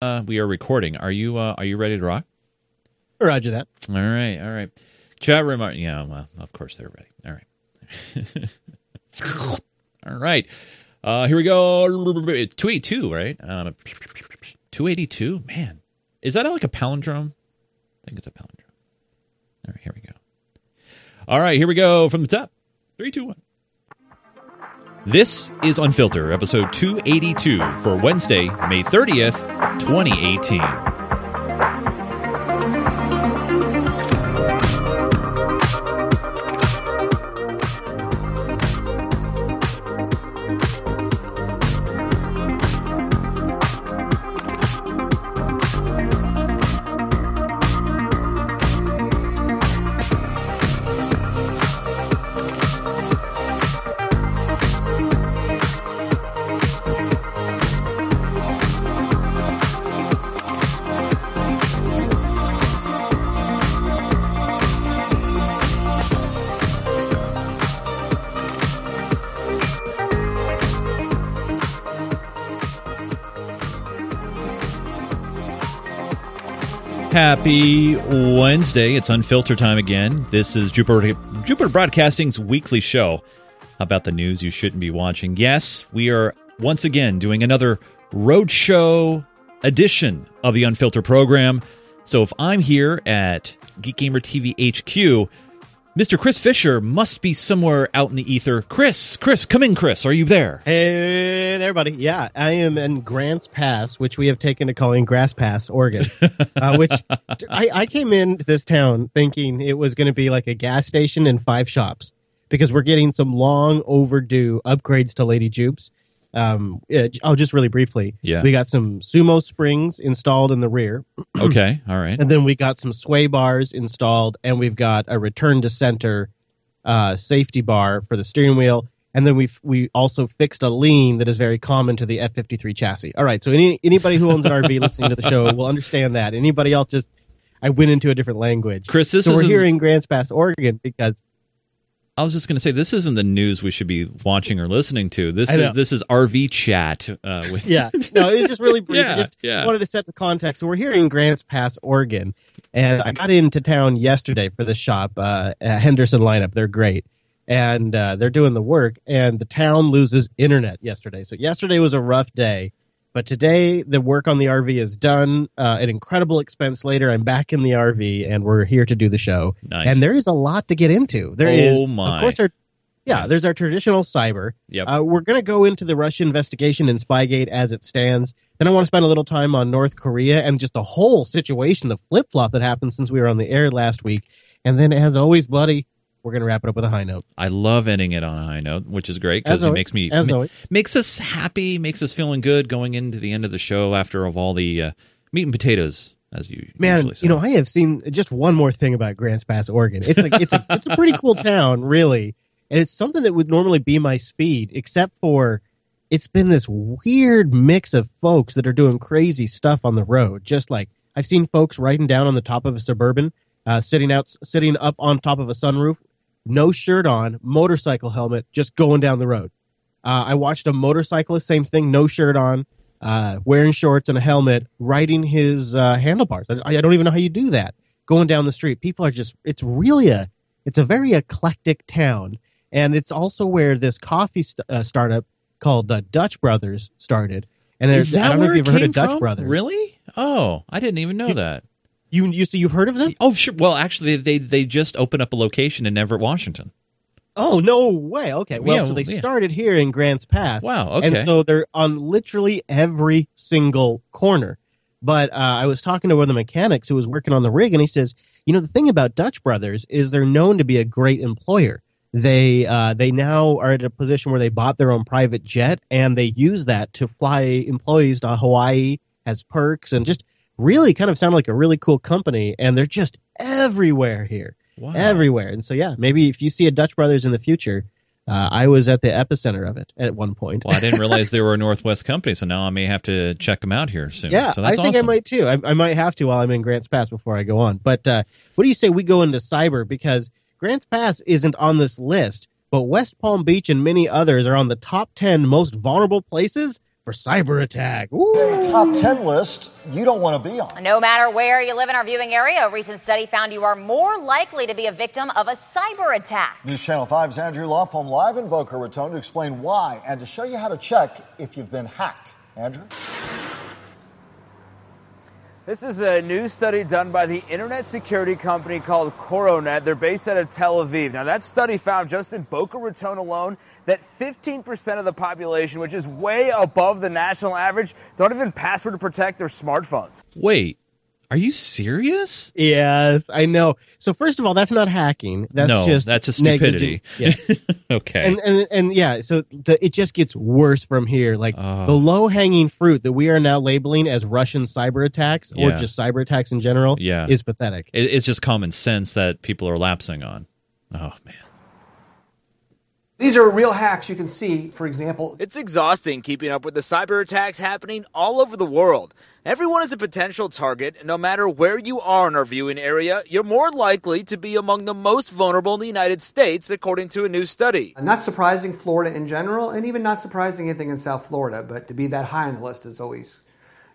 Uh, we are recording. Are you uh, Are you ready to rock? Roger that. All right, all right. Chat room. are- Yeah, well, of course they're ready. All right. all right. Uh, here we go. It's two eighty two, right? Uh, two eighty two. Man, is that like a palindrome? I think it's a palindrome. All right, here we go. All right, here we go from the top. Three, two, one. This is Unfilter, episode 282 for Wednesday, May 30th, 2018. Happy Wednesday. It's Unfiltered time again. This is Jupiter, Jupiter Broadcasting's weekly show about the news you shouldn't be watching. Yes, we are once again doing another roadshow edition of the Unfiltered program. So if I'm here at Geek Gamer TV HQ, Mr. Chris Fisher must be somewhere out in the ether. Chris, Chris, come in, Chris. Are you there? Hey there, buddy. Yeah, I am in Grants Pass, which we have taken to calling Grass Pass, Oregon. uh, which I, I came into this town thinking it was going to be like a gas station and five shops because we're getting some long overdue upgrades to Lady Jupes. Um, yeah, I'll just really briefly. Yeah. We got some sumo springs installed in the rear, Okay, all right. and then we got some sway bars installed, and we've got a return to center uh, safety bar for the steering wheel. And then we we also fixed a lean that is very common to the F53 chassis. All right, so any anybody who owns an RV listening to the show will understand that. Anybody else just I went into a different language. Chris, this so we're here in Grants Pass, Oregon, because I was just going to say this isn't the news we should be watching or listening to. This is this is RV chat uh, with yeah, no, it's just really brief. Yeah, just yeah. wanted to set the context. So we're here in Grants Pass, Oregon, and I got into town yesterday for the shop. Uh, uh, Henderson lineup, they're great, and uh, they're doing the work. And the town loses internet yesterday. So yesterday was a rough day, but today the work on the RV is done. Uh, at incredible expense later, I'm back in the RV, and we're here to do the show. Nice. And there is a lot to get into. There Oh is, my. of course, our yeah, there's our traditional cyber. Yep. Uh, we're going to go into the Russia investigation and Spygate as it stands. Then I want to spend a little time on North Korea and just the whole situation, the flip flop that happened since we were on the air last week. And then, as always, buddy, we're going to wrap it up with a high note. I love ending it on a high note, which is great because it always, makes me as ma- always. makes us happy, makes us feeling good going into the end of the show after of all the uh, meat and potatoes, as you Man, say. you know, I have seen just one more thing about Grants Pass, Oregon. It's a it's a it's a pretty cool town, really, and it's something that would normally be my speed, except for it's been this weird mix of folks that are doing crazy stuff on the road. Just like I've seen folks riding down on the top of a suburban, uh, sitting out, sitting up on top of a sunroof, no shirt on, motorcycle helmet, just going down the road. Uh, I watched a motorcyclist, same thing, no shirt on, uh, wearing shorts and a helmet, riding his uh, handlebars. I, I don't even know how you do that. Going down the street, people are just. It's really a. It's a very eclectic town, and it's also where this coffee st- uh, startup called uh, Dutch Brothers started. And is there's- that I don't know if you've ever heard of Dutch from? Brothers. Really? Oh, I didn't even know You- that. You you so you've heard of them? Oh, sure. Well, actually, they they just opened up a location in Everett, Washington. Oh no way! Okay, well, Yeah, so they yeah. started here in Grants Pass. Wow. Okay. And so they're on literally every single corner. But uh, I was talking to one of the mechanics who was working on the rig, and he says, you know, the thing about Dutch Brothers is they're known to be a great employer. They uh, they now are at a position where they bought their own private jet, and they use that to fly employees to Hawaii as perks, and just really kind of sound like a really cool company. And they're just everywhere here wow. everywhere. And so, yeah, maybe if you see a Dutch Brothers in the future, uh, I was at the epicenter of it at one point. Well, I didn't realize they were a Northwest company, so now I may have to check them out here soon. yeah, so I think I might too. I, I might have to while I'm in Grants Pass before I go on. But uh, what do you say we go into cyber because Grants Pass isn't on this list, but West Palm Beach and many others are on the top ten most vulnerable places for cyber attack. A Ooh. top 10 list you don't want to be on. No matter where you live in our viewing area, a recent study found you are more likely to be a victim of a cyber attack. News Channel 5's Andrew Lofholm live in Boca Raton to explain why and to show you how to check if you've been hacked. Andrew? This is a new study done by the internet security company called Coronet. They're based out of Tel Aviv. Now, that study found just in Boca Raton alone that 15% of the population, which is way above the national average, don't even password protect their smartphones. Wait, are you serious? Yes, I know. So first of all, that's not hacking. That's no, just that's a stupidity. negligent- Yeah. okay. and, and and yeah, so the, it just gets worse from here. Like Oh. the low hanging fruit that we are now labeling as Russian cyber attacks or Yeah. just cyber attacks in general Yeah. is pathetic. It- it's just common sense that people are lapsing on. Oh man. These are real hacks you can see, for example. It's exhausting keeping up with the cyber attacks happening all over the world. Everyone is a potential target, and no matter where you are in our viewing area, you're more likely to be among the most vulnerable in the United States, according to a new study. Not surprising Florida in general, and even not surprising anything in South Florida, but to be that high on the list is always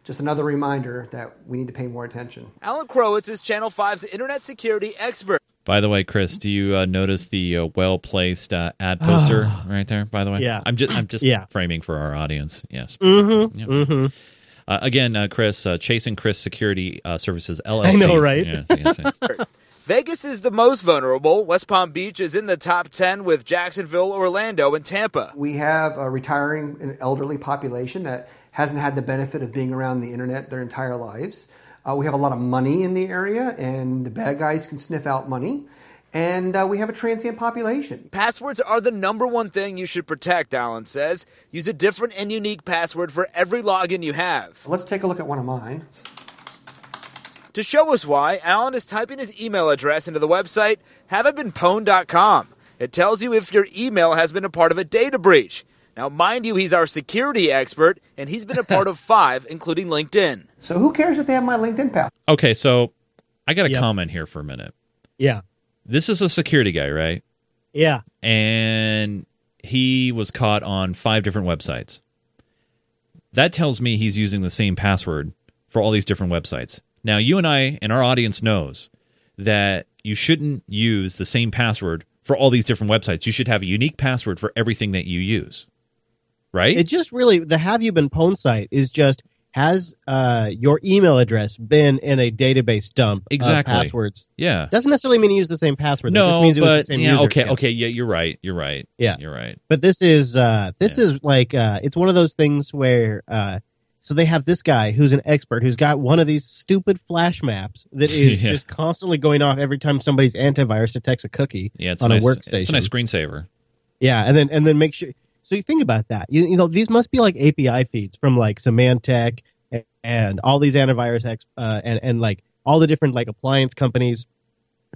just another reminder that we need to pay more attention. Alan Crowetz is Channel 5's internet security expert. By the way, Chris, do you uh, notice the uh, well placed uh, ad poster right there? By the way, Yeah. I'm just I'm just Yeah. framing for our audience. Yes. Mm-hmm. Yep. Mm-hmm. Uh, again, uh, Chris, uh, chasing Chris Security uh, Services LLC. I know, right? Yes, yes, yes. Vegas is the most vulnerable. West Palm Beach is in the top 10 with Jacksonville, Orlando, and Tampa. We have a retiring and elderly population that hasn't had the benefit of being around the internet their entire lives. Uh, we have a lot of money in the area, and the bad guys can sniff out money. And uh, we have a transient population. Passwords are the number one thing you should protect, Alan says. Use a different and unique password for every login you have. Let's take a look at one of mine. To show us why, Alan is typing his email address into the website haveibeenpwned.com. It tells you if your email has been a part of a data breach. Now, mind you, he's our security expert, and he's been a part of five, including LinkedIn. So who cares if they have my LinkedIn password? Okay, so I got a Yep. comment here for a minute. Yeah. This is a security guy, right? Yeah. and he was caught on five different websites. That tells me he's using the same password for all these different websites. Now, you and I and our audience knows that you shouldn't use the same password for all these different websites. You should have a unique password for everything that you use. Right? It just really the have you been pwned site is just has uh, your email address been in a database dump Exactly. passwords? yeah. Doesn't necessarily mean you use the same password. No, that just means it was the same yeah, user. okay, Yeah. okay, yeah, you're right. You're right. Yeah. You're right. But this is uh, this Yeah. is like uh, it's one of those things where uh, so they have this guy who's an expert who's got one of these stupid flash maps that is Yeah. just constantly going off every time somebody's antivirus detects a cookie Yeah, on a a nice, workstation. It's a nice screensaver. Yeah, and then and then make sure. So you think about that. You, you know these must be like API feeds from like Symantec and, and all these antivirus ex, uh, and and like all the different like appliance companies.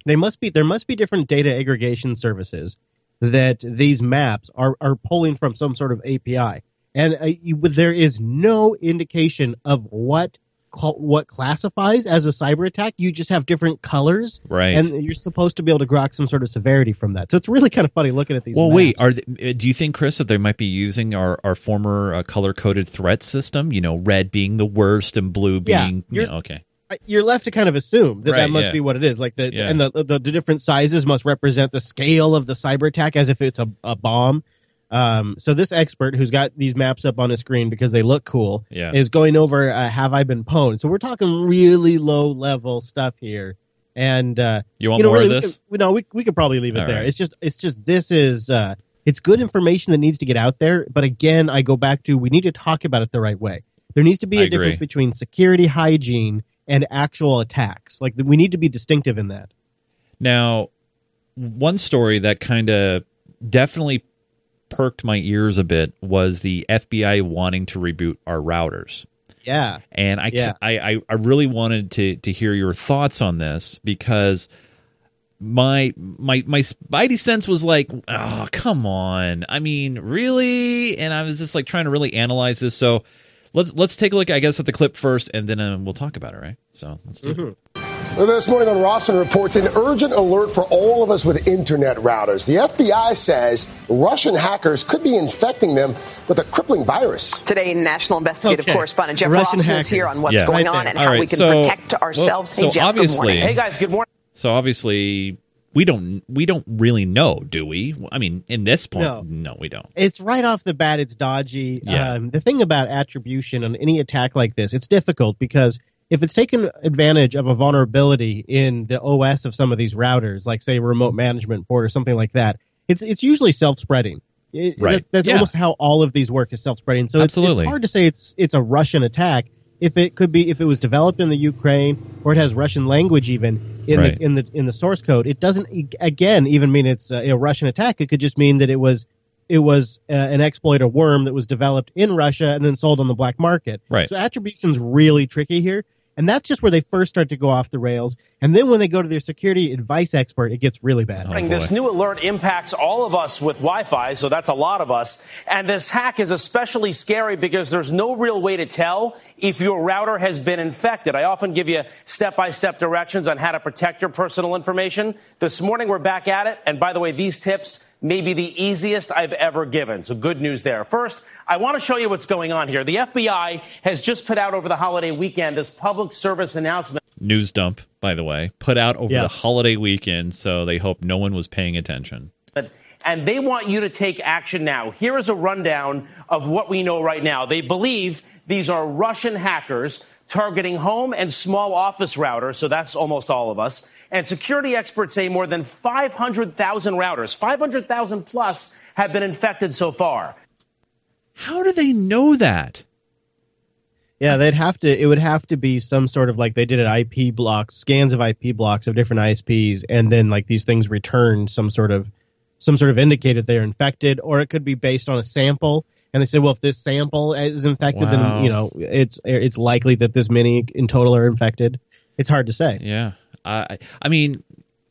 They must be there must be different data aggregation services that these maps are are pulling from some sort of API, and uh, you, there is no indication of what what classifies as a cyber attack. You just have different colors, Right. and you're supposed to be able to grok some sort of severity from that. So it's really kind of funny looking at these. Well, maps. wait. Are they, uh, do you think, Chris, that they might be using our our former uh, color coded threat system? You know, red being the worst and blue being you you're- know, okay. You're left to kind of assume that Right, that must yeah. be what it is. Like the Yeah. and the, the the different sizes must represent the scale of the cyber attack as if it's a, a bomb. Um, so this expert who's got these maps up on his screen because they look cool Yeah. is going over uh, have I been pwned. So we're talking really low level stuff here. And uh, You want you know, more really, of we this? could- no, we we could probably leave it All there. right. It's just it's just this is uh, it's good information that needs to get out there. But again, I go back to we need to talk about it the right way. There needs to be I a difference agree. between security hygiene and actual attacks. Like we need to be distinctive in that. Now, one story that kind of definitely perked my ears a bit was the FBI wanting to reboot our routers. Yeah. and I, Yeah. I, I, really wanted to to hear your thoughts on this because my my my spidey sense was like, oh come on, I mean really, and I was just like trying to really analyze this. So let's let's take a look, I guess, at the clip first, and then uh, we'll talk about it, right? So let's do it. This morning on Rossen reports an urgent alert for all of us with internet routers. The FBI says Russian hackers could be infecting them with a crippling virus. Today, national investigative Okay. correspondent Jeff Russian Ross hackers. is here on what's Yeah. going Right on there. and All how right, we can so- protect ourselves. well, hey, so Jeff, obviously- good morning. Hey, guys, good morning. So obviously we don't we don't really know, do we? I mean, in this point, No. no, we don't. it's right off the bat it's dodgy Yeah. um, the thing about attribution on any attack like this it's difficult because if it's taken advantage of a vulnerability in the os of some of these routers like say a remote management port or something like that it's it's usually self-spreading It- Right. that- that's Yeah. almost how all of these work is self-spreading so it's, it's hard to say it's it's a russian attack if it could be if it was developed in the ukraine or it has russian language even in Right. the in the in the source code it doesn't e- again even mean it's a, a russian attack it could just mean that it was it was uh, an exploit or worm that was developed in Russia and then sold on the black market. Right. So attribution's really tricky here. And that's just where they first start to go off the rails. And then when they go to their security advice expert, it gets really bad. Oh, This new alert impacts all of us with Wi Fi, so that's a lot of us. And this hack is especially scary because there's no real way to tell if your router has been infected. I often give you step by step directions on how to protect your personal information. This morning we're back at it. And by the way, these tips may be the easiest I've ever given. So good news there. First, I want to show you what's going on here. The FBI has just put out over the holiday weekend this public service announcement. News dump, by the way, put out over Yeah. the holiday weekend, so they hope no one was paying attention. and they want you to take action now. Here is a rundown of what we know right now. They believe these are Russian hackers targeting home and small office routers, so that's almost all of us. And security experts say more than 500,000 routers, 500,000 plus, have been infected so far. How do they know that? Yeah, they'd have to. It would have to be some sort of like they did at IP blocks, scans of IP blocks of different ISPs, and then like these things return some sort of some sort of indicator they're infected, or it could be based on a sample. And they say, well, if this sample is infected, Wow. then you know it's it's likely that this many in total are infected. It's hard to say. Yeah. I I mean,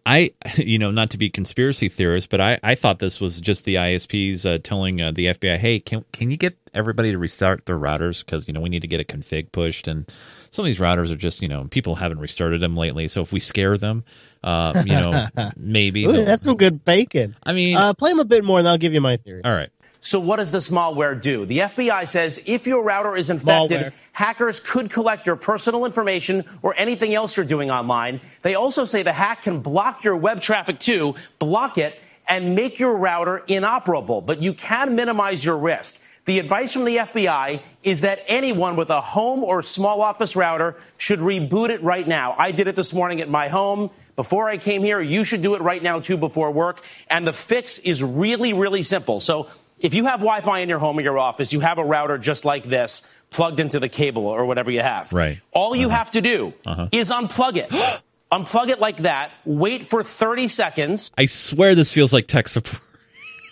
I you know, not to be conspiracy theorist, but I I thought this was just the ISPs uh, telling uh, the FBI, "Hey, can can you get everybody to restart their routers because you know we need to get a config pushed and some of these routers are just you know people haven't restarted them lately. So if we scare them, uh, you know, maybe Ooh, that's some good bacon. I mean, Uh, play them a bit more, and I'll give you my theory. all right. So what does this malware do? The FBI says if your router is infected, Malware. hackers could collect your personal information or anything else you're doing online. They also say the hack can block your web traffic too, block it, and make your router inoperable. But you can minimize your risk. The advice from the FBI is that anyone with a home or small office router should reboot it right now. I did it this morning at my home. Before I came here, you should do it right now too before work. And the fix is really, really simple. So if you have Wi Fi in your home or your office, you have a router just like this plugged into the cable or whatever you have. Right. All you uh-huh. have to do uh-huh. is unplug it. unplug it like that, wait for 30 seconds. I swear this feels like tech support.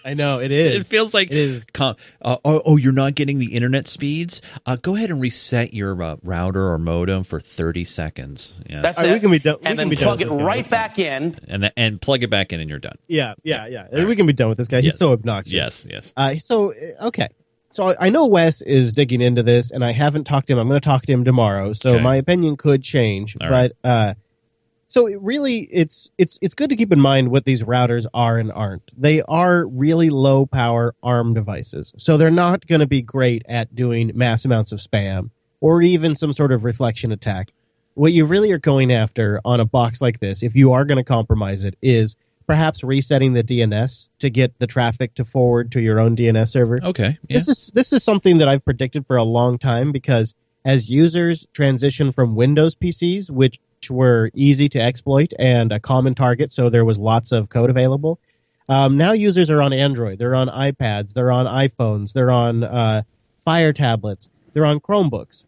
I know it is. It feels like It is. com- uh, oh, oh, you're not getting the internet speeds. Uh, go ahead and reset your uh, router or modem for 30 seconds. Yes. That's All right, it. we can be done- we and can then be plug it right back in. and and plug it back in, and you're done. Yeah, yeah, yeah. We can be done with this guy. He's Yes. so obnoxious. Yes, yes. Uh, so uh, okay, so I- I know Wes is digging into this, and I haven't talked to him. I'm going to talk to him tomorrow, so Okay. my opinion could change. All but uh, so it really, it's it's it's good to keep in mind what these routers are and aren't. They are really low power ARM devices, so they're not going to be great at doing mass amounts of spam or even some sort of reflection attack. What you really are going after on a box like this, if you are going to compromise it, is perhaps resetting the DNS to get the traffic to forward to your own DNS server. Okay. Yeah. This is this is something that I've predicted for a long time because as users transition from Windows PCs, which were easy to exploit and a common target, so there was lots of code available. Um, now users are on Android, they're on iPads, they're on iPhones, they're on uh, Fire tablets, they're on Chromebooks,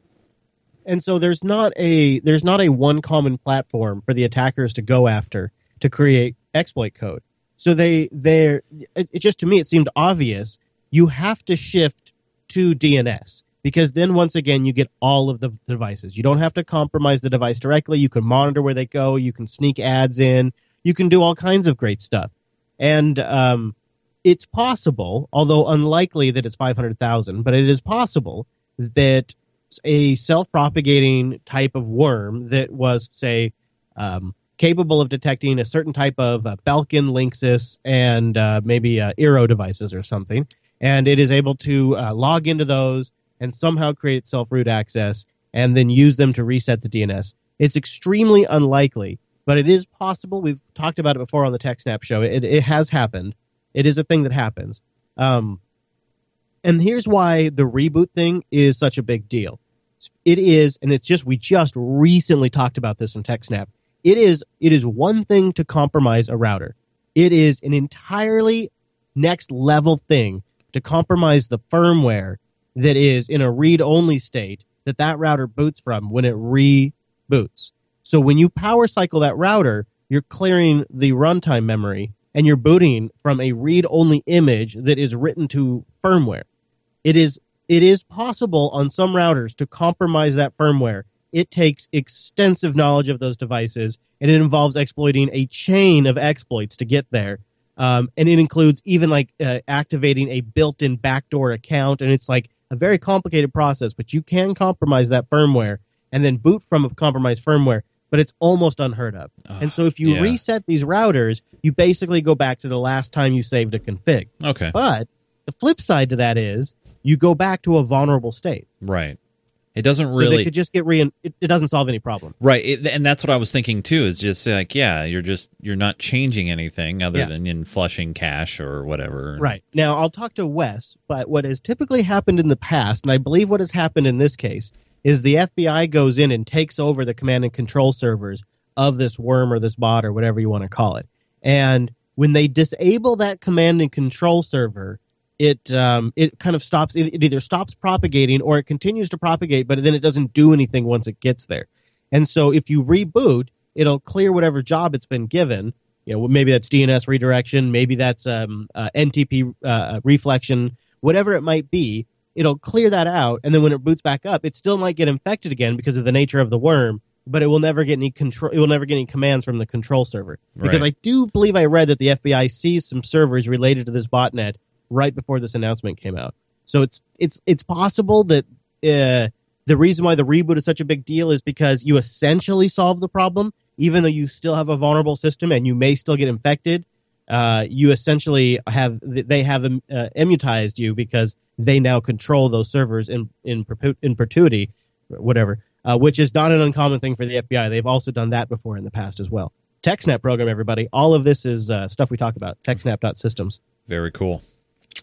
and so there's not a there's not a one common platform for the attackers to go after to create exploit code. So they they it, it just to me it seemed obvious you have to shift to DNS because then once again you get all of the devices. You don't have to compromise the device directly. You can monitor where they go. You can sneak ads in. You can do all kinds of great stuff. And um, it's possible, although unlikely that it's 500,000, but it is possible that a self-propagating type of worm that was, say, um, capable of detecting a certain type of uh, Belkin, Linksys, and uh, maybe uh, Eero devices or something. And it is able to uh, log into those and somehow create itself root access and then use them to reset the DNS. It's extremely unlikely, but it is possible. We've talked about it before on the TechSnap show. It, it has happened. It is a thing that happens. Um, and here's why the reboot thing is such a big deal. It is, and it's just we just recently talked about this in TechSnap. It is it is one thing to compromise a router. It is an entirely next level thing to compromise the firmware that is in a read only state that that router boots from when it reboots. So when you power cycle that router, you're clearing the runtime memory and you're booting from a read only image that is written to firmware. It is it is possible on some routers to compromise that firmware. It takes extensive knowledge of those devices and it involves exploiting a chain of exploits to get there. Um, and it includes even like uh, activating a built-in backdoor account and it's like a very complicated process, but you can compromise that firmware and then boot from a compromised firmware, but it's almost unheard of. and so if you yeah. reset these routers, you basically go back to the last time you saved a config. Okay. But the flip side to that is you go back to a vulnerable state. Right. It doesn't So really they could just get re. It, it doesn't solve any problem. Right, it, and that's what I was thinking too. Is just like, yeah, you're just you're not changing anything other Yeah. than in flushing cache or whatever. Right. Now, I'll talk to Wes, but what has typically happened in the past, and I believe what has happened in this case, is the FBI goes in and takes over the command and control servers of this worm or this bot or whatever you want to call it. And when they disable that command and control server, it um, it kind of stops. It, it either stops propagating or it continues to propagate, but then it doesn't do anything once it gets there. And so if you reboot, it'll clear whatever job it's been given. You know, maybe that's DNS redirection, maybe that's um, uh, NTP uh, reflection, whatever it might be. It'll clear that out, and then when it boots back up, it still might get infected again because of the nature of the worm. But it will never get any control. It will never get any commands from the control server because Right. I do believe I read that the FBI sees some servers related to this botnet right before this announcement came out. So it's it's it's possible that uh, the reason why the reboot is such a big deal is because you essentially solve the problem, even though you still have a vulnerable system and you may still get infected. Uh, you essentially have they have um, uh, immutized you because they now control those servers in in, in perpetuity, whatever, uh, which is not an uncommon thing for the FBI. They've also done that before in the past as well. TechSnap program, everybody. All of this is uh, stuff we talk about. TechSnap.systems. Very cool.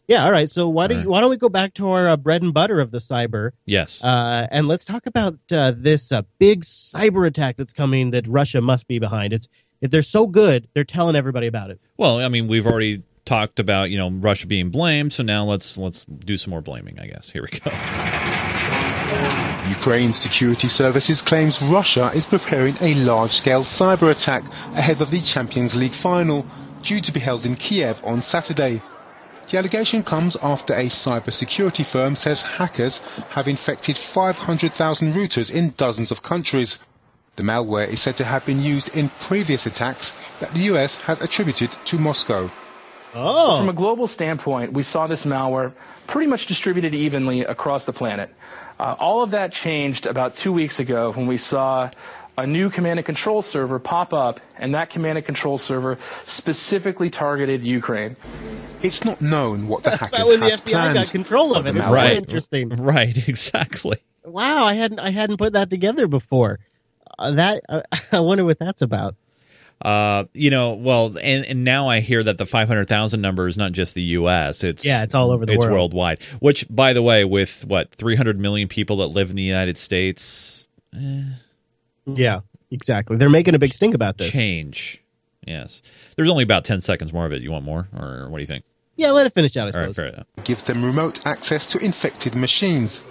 Yeah, all right. So why don't All you, why don't we go back to our uh, bread and butter of the cyber, Yes. uh, and let's talk about uh, this uh, big cyber attack that's coming that Russia must be behind. It's if they're so good, they're telling everybody about it. well, I mean, we've already talked about you know Russia being blamed, so now let's let's do some more blaming. I guess. Here we go. Ukraine's security services claims Russia is preparing a large-scale cyber attack ahead of the Champions League final, due to be held in Kiev on Saturday. The allegation comes after a cybersecurity firm says hackers have infected 500,000 routers in dozens of countries. The malware is said to have been used in previous attacks that the US has attributed to Moscow. Oh, From a global standpoint, we saw this malware pretty much distributed evenly across the planet. Uh, all of that changed about two weeks ago when we saw a new command and control server pop up, and that command and control server specifically targeted Ukraine. It's not known what the that's hackers about when the had FBI planned. got control of it. the It's Right. interesting. Right. Exactly. Wow, I hadn't I hadn't put that together before. Uh, that uh, I wonder what that's about. Uh, you know, well, and, and now I hear that the 500,000 number is not just the U.S. It's Yeah, it's all over the it's world. worldwide. Which, by the way, with what 300 million people that live in the United States, Yeah, exactly. They're making a big stink about this. change. Yes, there's only about 10 seconds more of it. You want more, or what do you think? Yeah, let it finish out. I All right, suppose. fair enough. gives them remote access to infected machines.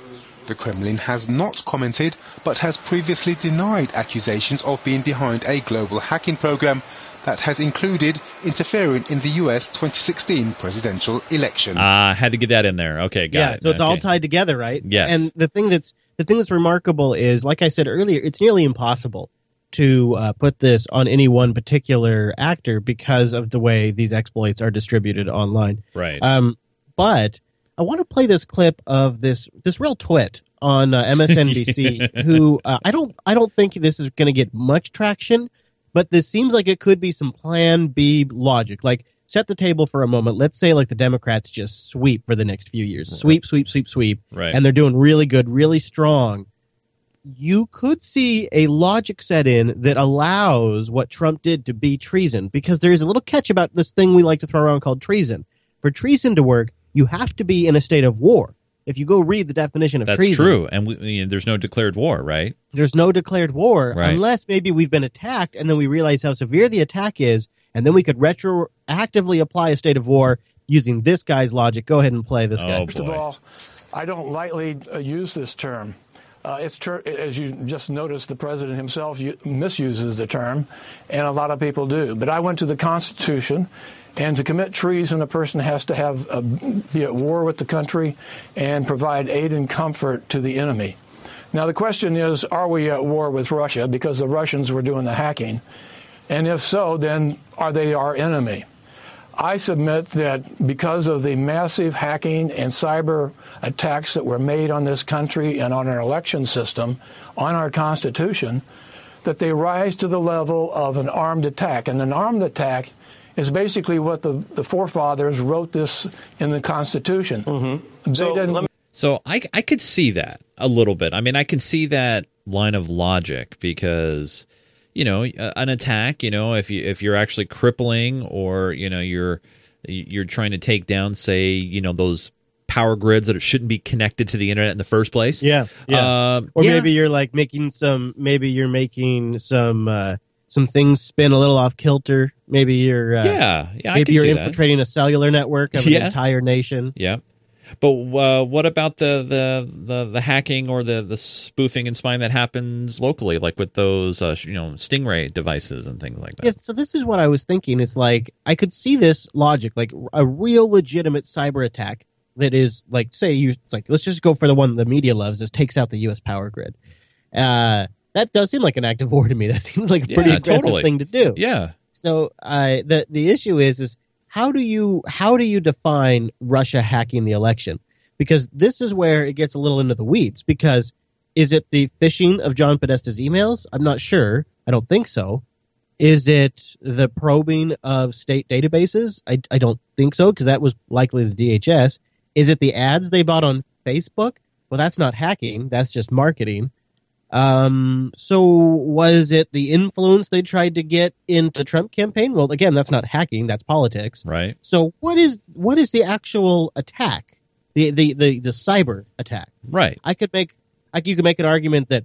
The Kremlin has not commented, but has previously denied accusations of being behind a global hacking program that has included interfering in the US 2016 presidential election. Uh, had to get that in there. Okay, got it. yeah, it. so it's all tied together, right? Yes. And the thing that's the thing that's remarkable is, like I said earlier, it's nearly impossible to uh, put this on any one particular actor because of the way these exploits are distributed online. Right. Um, but I want to play this clip of this this real twit on uh, MSNBC, who uh, I don't I don't think this is going to get much traction, but this seems like it could be some plan B logic. Like set the table for a moment. Let's say like the Democrats just sweep for the next few years. Mm-hmm. Sweep, sweep, sweep, sweep. Right. And they're doing really good, really strong. You could see a logic set in that allows what Trump did to be treason because there is a little catch about this thing we like to throw around called treason. For treason to work, you have to be in a state of war. If you go read the definition of treason. That's treason, true. And we, you know, there's no declared war, right? there's no declared war Right. unless maybe we've been attacked and then we realize how severe the attack is and then we could retroactively apply a state of war using this guy's logic. Go ahead and play this guy. First of all, I don't lightly uh, use this term. Uh, it's ter- as you just noticed, the president himself u- misuses the term, and a lot of people do. But I went to the Constitution, and to commit treason, a person has to have a, be at war with the country and provide aid and comfort to the enemy. Now the question is, are we at war with Russia because the Russians were doing the hacking? And if so, then are they our enemy? I submit that because of the massive hacking and cyber attacks that were made on this country and on our election system, on our Constitution, that they rise to the level of an armed attack. And an armed attack is basically what the, the forefathers wrote this in the Constitution. Mm-hmm. They didn't- So I I could see that a little bit. I mean, I can see that line of logic because you know an attack. You know, if you if you're actually crippling or you know you're you're trying to take down, say, you know those power grids that shouldn't be connected to the internet in the first place. Yeah, yeah. Um, or yeah. maybe you're like making some. Maybe you're making some. Uh, some things spin a little off kilter. Maybe you're. Uh, Yeah, yeah, Maybe you're see that. infiltrating a cellular network of Yeah. an entire nation. Yeah. But uh, what about the, the, the, the hacking or the, the spoofing and spying that happens locally, like with those uh, you know Stingray devices and things like that? Yeah, so this is what I was thinking. It's like I could see this logic, like a real legitimate cyber attack that is like, say, you it's like let's just go for the one the media loves, is takes out the U.S. power grid. Uh, that does seem like an act of war to me. That seems like a pretty Yeah, aggressive totally. thing to do. Yeah. So uh, the the issue is is how do you how do you define Russia hacking the election? Because this is where it gets a little into the weeds. Because is it the phishing of John Podesta's emails? I'm not sure. I don't think so. Is it the probing of state databases? I, I don't think so because that was likely the DHS. Is it the ads they bought on Facebook? Well, that's not hacking. That's just marketing. Um, so was it the influence they tried to get into the Trump campaign? Well, again, that's not hacking. That's politics. Right. So what is what is the actual attack? The the the, the cyber attack. Right. I could make like you could make an argument that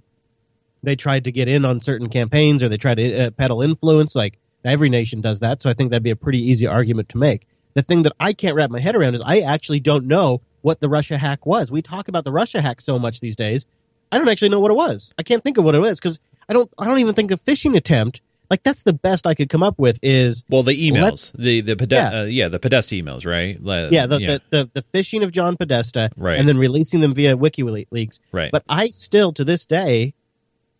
they tried to get in on certain campaigns or they tried to uh, peddle influence. Like every nation does that. So I think that'd be a pretty easy argument to make. The thing that I can't wrap my head around is I actually don't know what the Russia hack was. We talk about the Russia hack so much these days. I don't actually know what it was. I can't think of what it was because I don't. I don't even think a phishing attempt. Like that's the best I could come up with is Well, the emails, the the Pode- Yeah. uh, yeah, the Podesta emails, right? Yeah, the, The, the the phishing of John Podesta, Right. and then releasing them via WikiLeaks. Right. But I still, to this day,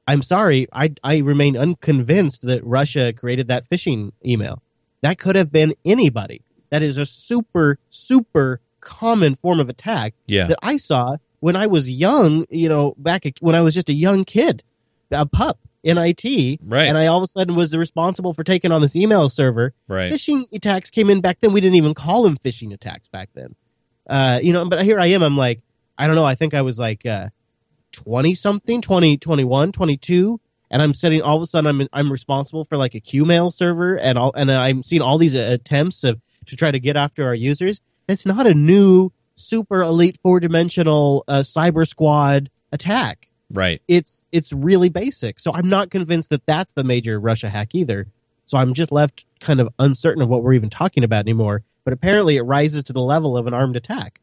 I'm sorry, I I remain unconvinced that Russia created that phishing email. That could have been anybody. That is a super super common form of attack Yeah. that I saw when I was young. You know, back when I was just a young kid, a pup in IT, Right. And I all of a sudden was responsible for taking on this email server. Right. Phishing attacks came in back then. We didn't even call them phishing attacks back then. Uh, you know, but here I am. I'm like, I don't know. I think I was like uh, 20 something, 20, 21, 22. And I'm sitting all of a sudden I'm I'm responsible for like a Qmail server and all and I'm seeing all these attempts of to try to get after our users. It's not a new super elite four dimensional uh, cyber squad attack. Right. It's it's really basic. So I'm not convinced that that's the major Russia hack either. So I'm just left kind of uncertain of what we're even talking about anymore. But apparently it rises to the level of an armed attack.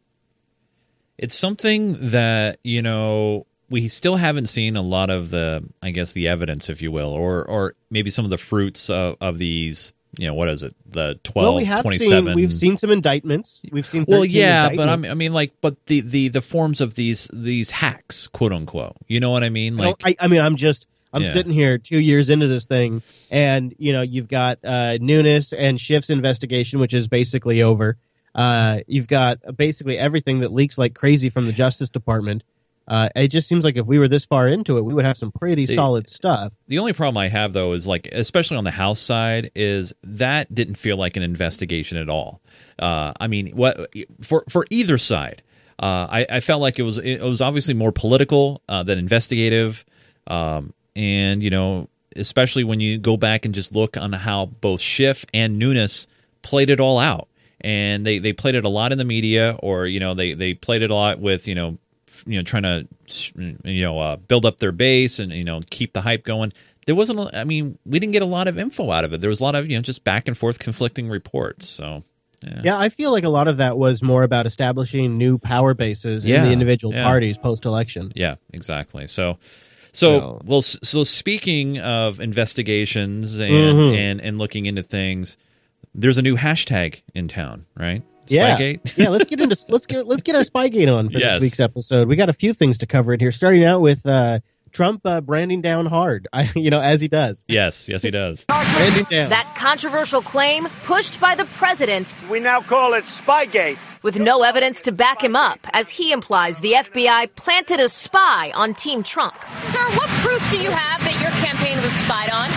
It's something that you know we still haven't seen a lot of the, I guess, the evidence, if you will, or or maybe some of the fruits of, of these. You know, what is it? The 12, well, we have 27. seen we've seen some indictments. We've seen well, yeah, but. I'm, I mean, like, but the, the the forms of these these hacks, quote unquote. You know what I mean? Like, I, I mean, I'm just I'm Yeah. sitting here two years into this thing, and you know, you've got uh, Nunes and Schiff's investigation, which is basically over. Uh, you've got basically everything that leaks like crazy from the Justice Department. Uh, it just seems like if we were this far into it, we would have some pretty The- solid stuff. The only problem I have though is like, especially on the House side, is that didn't feel like an investigation at all. Uh, I mean, what for for either side, uh, I, I felt like it was it was obviously more political uh, than investigative, um, and you know, especially when you go back and just look on how both Schiff and Nunes played it all out, and they they played it a lot in the media, or you know, they they played it a lot with you know you know trying to you know uh, build up their base and you know keep the hype going there wasn't a- i mean we didn't get a lot of info out of it there was a lot of you know just back and forth conflicting reports so yeah, Yeah, I feel like a lot of that was more about establishing new power bases in the individual yeah. parties post election. yeah exactly so so No. well so speaking of investigations and Mhm. and and looking into things there's a new hashtag in town right Yeah, Spygate? yeah. Let's get into let's get let's get our Spygate on for Yes. this week's episode. We got a few things to cover in here. Starting out with uh, Trump uh, branding down hard. I, you know, as he does. yes yes he does Branding down. That controversial claim pushed by the president We now call it Spygate. with no evidence to back him up, as he implies the FBI planted a spy on Team Trump. Sir, what proof do you have that your campaign was spied on?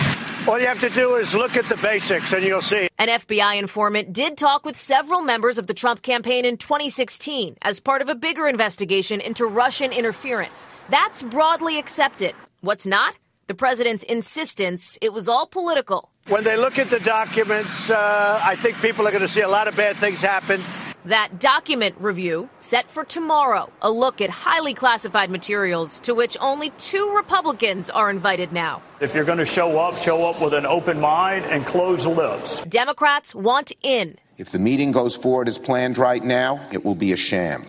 All you have to do is look at the basics and you'll see. An FBI informant did talk with several members of the Trump campaign in 2016 as part of a bigger investigation into Russian interference. That's broadly accepted. What's not? The president's insistence it was all political. When they look at the documents, uh, I think people are going to see a lot of bad things happen. That document review set for tomorrow. A look at highly classified materials to which only two Republicans are invited now. If you're going to show up, show up with an open mind and closed lips. Democrats want in. If the meeting goes forward as planned right now, it will be a sham.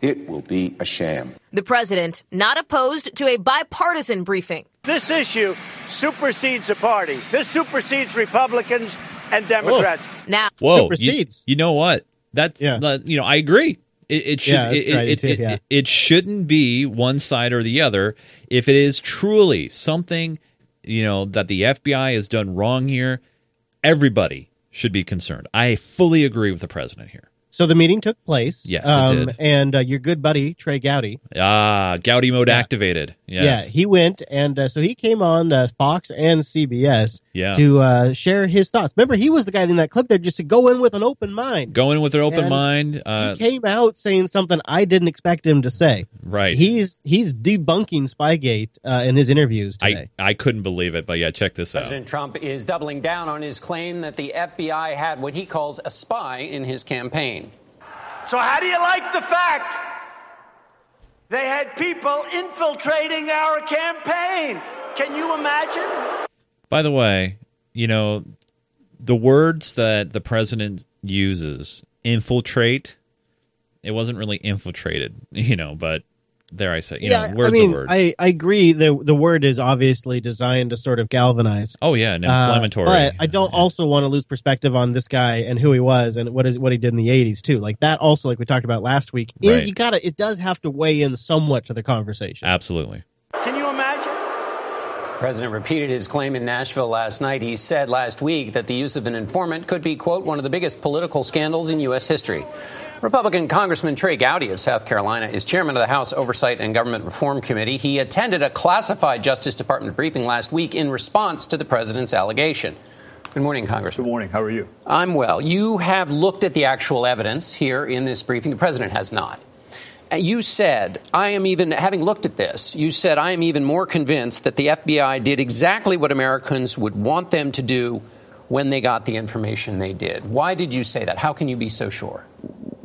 It will be a sham. The president not opposed to a bipartisan briefing. This issue supersedes the party. This supersedes Republicans and Democrats. Now, Whoa, you, you know what? That's uh, you know I agree. It, it should yeah, it, it, too, yeah. it, shouldn't be one side or the other. If it is truly something you know that the FBI has done wrong here, everybody should be concerned. I fully agree with the president here. So the meeting took place. Yes, um. And uh, your good buddy Trey Gowdy. Ah, Gowdy mode activated. Yes. Yeah, he went and uh, so he came on uh, Fox and CBS Yeah. to uh, share his thoughts. Remember, he was the guy in that clip there just to go in with an open mind. Going in with an open And mind. Uh, he came out saying something I didn't expect him to say. right. He's he's debunking Spygate uh, in his interviews today. I I couldn't believe it, but yeah, check this out. President Trump is doubling down on his claim that the FBI had what he calls a spy in his campaign. So, how do you like the fact they had people infiltrating our campaign? Can you imagine? By the way, you know, the words that the president uses, infiltrate, it wasn't really infiltrated, you know, but there I say, you yeah, know, words I mean, are words. I, I agree. the The word is obviously designed to sort of galvanize. oh yeah, an Uh, inflammatory. but I don't also want to lose perspective on this guy and who he was and what is what he did in the '80s too. Like that, also, like we talked about last week, it- you gotta. It does have to weigh in somewhat to the conversation. Absolutely. Can you imagine? The president repeated his claim in Nashville last night. He said last week that the use of an informant could be, quote, one of the biggest political scandals in U.S. history. Republican Congressman Trey Gowdy of South Carolina is chairman of the House Oversight and Government Reform Committee. He attended a classified Justice Department briefing last week in response to the president's allegation. Good morning, Congressman. Good morning. How are you? I'm well. You have looked at the actual evidence here in this briefing. The president has not. Uh, You said, I am even, having looked at this, you said, I am even more convinced that the FBI did exactly what Americans would want them to do when they got the information they did. Why did you say that? How can you be so sure?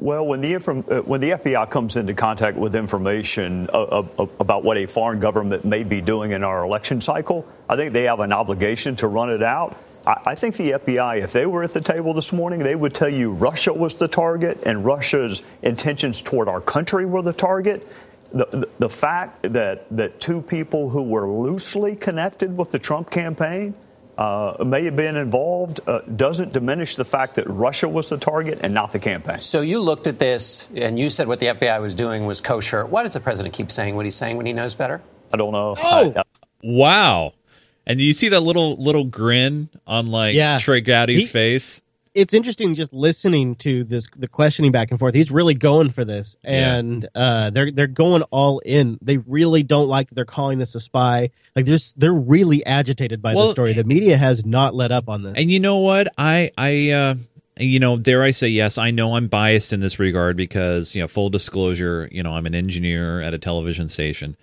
Well, when the uh, when the FBI comes into contact with information uh, uh, about what a foreign government may be doing in our election cycle, I think they have an obligation to run it out. I, I think the FBI, if they were at the table this morning, they would tell you Russia was the target and Russia's intentions toward our country were the target. The, the, the fact that, that two people who were loosely connected with the Trump campaign uh, may have been involved uh, doesn't diminish the fact that Russia was the target and not the campaign. So you looked at this and you said what the FBI was doing was kosher. Why does the president keep saying what he's saying when he knows better? I don't know. Oh! I- Wow. And you see that little little grin on like Yeah. Trey Gowdy's He- face? It's interesting just listening to this the questioning back and forth. He's really going for this, and uh, they're they're going all in. They really don't like that they're calling this a spy. Like there's they're really agitated by Well, the story. The media has not let up on this. And you know what? I I uh you know, dare I say yes, I know I'm biased in this regard because, you know, full disclosure, you know, I'm an engineer at a television station.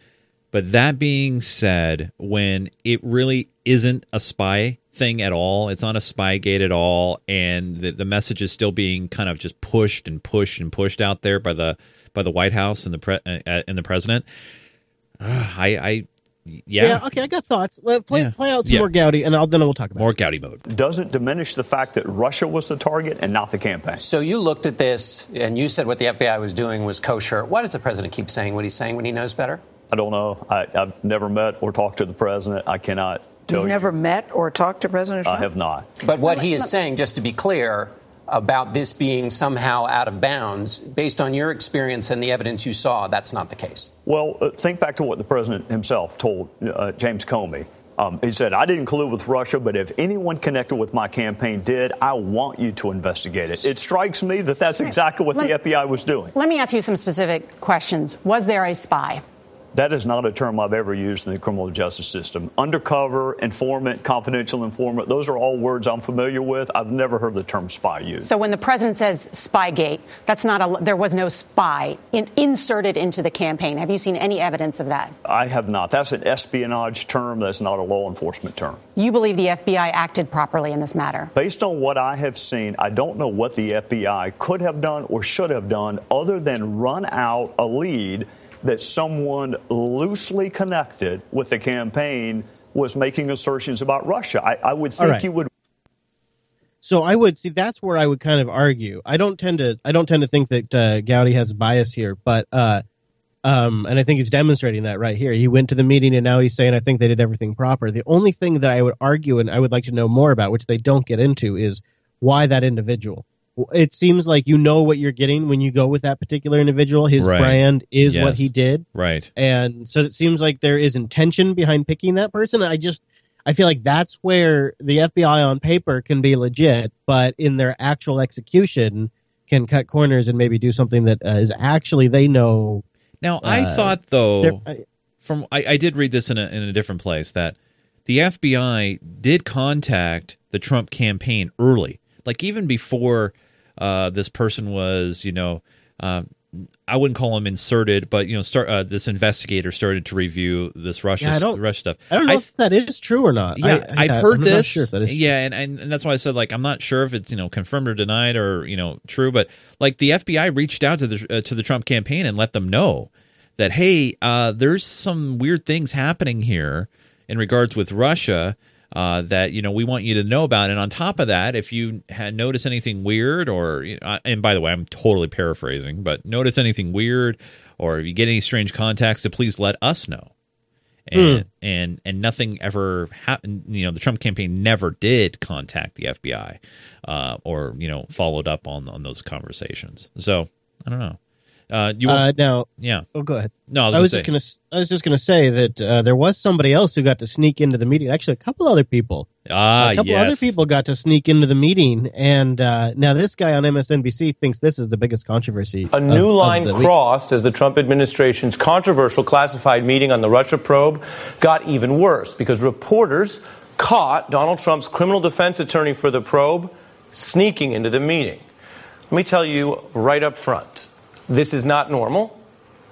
But that being said, when it really isn't a spy thing at all, it's not a spy gate at all, and the, the message is still being kind of just pushed and pushed and pushed out there by the by the White House and the pre- uh, and the president. Uh, I I yeah. okay, I got thoughts. Let play Yeah. play out some Yeah. more Gowdy, and I'll then we'll talk about. More Gowdy mode. Doesn't diminish the fact that Russia was the target and not the campaign. So you looked at this and you said what the FBI was doing was kosher. Why does the president keep saying what he's saying when he knows better? I don't know. I, I've never met or talked to the president. I cannot tell You've you. never met or talked to President Trump? I have not. But what he is saying, just to be clear, about this being somehow out of bounds, based on your experience and the evidence you saw, that's not the case. Well, uh, think back to what the president himself told uh, James Comey. Um, he said, I didn't collude with Russia, but if anyone connected with my campaign did, I want you to investigate it. It strikes me that that's exactly what the FBI was doing. Let me ask you some specific questions. Was there a spy? That is not a term I've ever used in the criminal justice system. Undercover, informant, confidential informant, those are all words I'm familiar with. I've never heard the term spy used. So when the president says Spygate, that's not a. There was no spy in, inserted into the campaign. Have you seen any evidence of that? I have not. That's an espionage term. That's not a law enforcement term. You believe the FBI acted properly in this matter? Based on what I have seen, I don't know what the FBI could have done or should have done other than run out a lead that someone loosely connected with the campaign was making assertions about Russia. I, I would think right. you would. So I would see that's where I would kind of argue. I don't tend to I don't tend to think that uh, Gowdy has a bias here, but uh, um, and I think he's demonstrating that right here. He went to the meeting and now he's saying I think they did everything proper. The only thing that I would argue and I would like to know more about, which they don't get into, is why that individual. It seems like you know what you're getting when you go with that particular individual. His Right. brand is what he did. Right. And so it seems like there is intention behind picking that person. I just I feel like that's where the FBI on paper can be legit, but in their actual execution can cut corners and maybe do something that uh, is actually they know. Now, I uh, thought though, from I, I did read this in a in a different place that the FBI did contact the Trump campaign early, like even before uh, this person was, you know, uh, I wouldn't call him inserted, but you know, start uh, this investigator started to review this Russia Yeah, I Russia stuff. I don't know if that is true or not. Yeah, I, have I, heard I'm this. Sure if that is. yeah, and, and and that's why I said like I'm not sure if it's you know confirmed or denied or you know true, but like the FBI reached out to the uh, to the Trump campaign and let them know that hey, uh, there's some weird things happening here in regards with Russia. Uh, that you know we want you to know about, and on top of that, if you had noticed anything weird, or you know, and by the way, I'm totally paraphrasing, but notice anything weird, or if you get any strange contacts, to please let us know and and and nothing ever happened. You know, the Trump campaign never did contact the FBI uh, or you know followed up on on those conversations. So I don't know. Uh, you Uh, now, yeah. Oh, go ahead. No, I was I was gonna just gonna. s- I was just gonna say that uh, there was somebody else who got to sneak into the meeting. Actually, a couple other people. Ah, a couple yes. other people got to sneak into the meeting, and uh, now this guy on MSNBC thinks this is the biggest controversy. A new line crossed as the Trump administration's controversial classified meeting on the Russia probe got even worse because reporters caught Donald Trump's criminal defense attorney for the probe sneaking into the meeting. Let me tell you right up front this is not normal.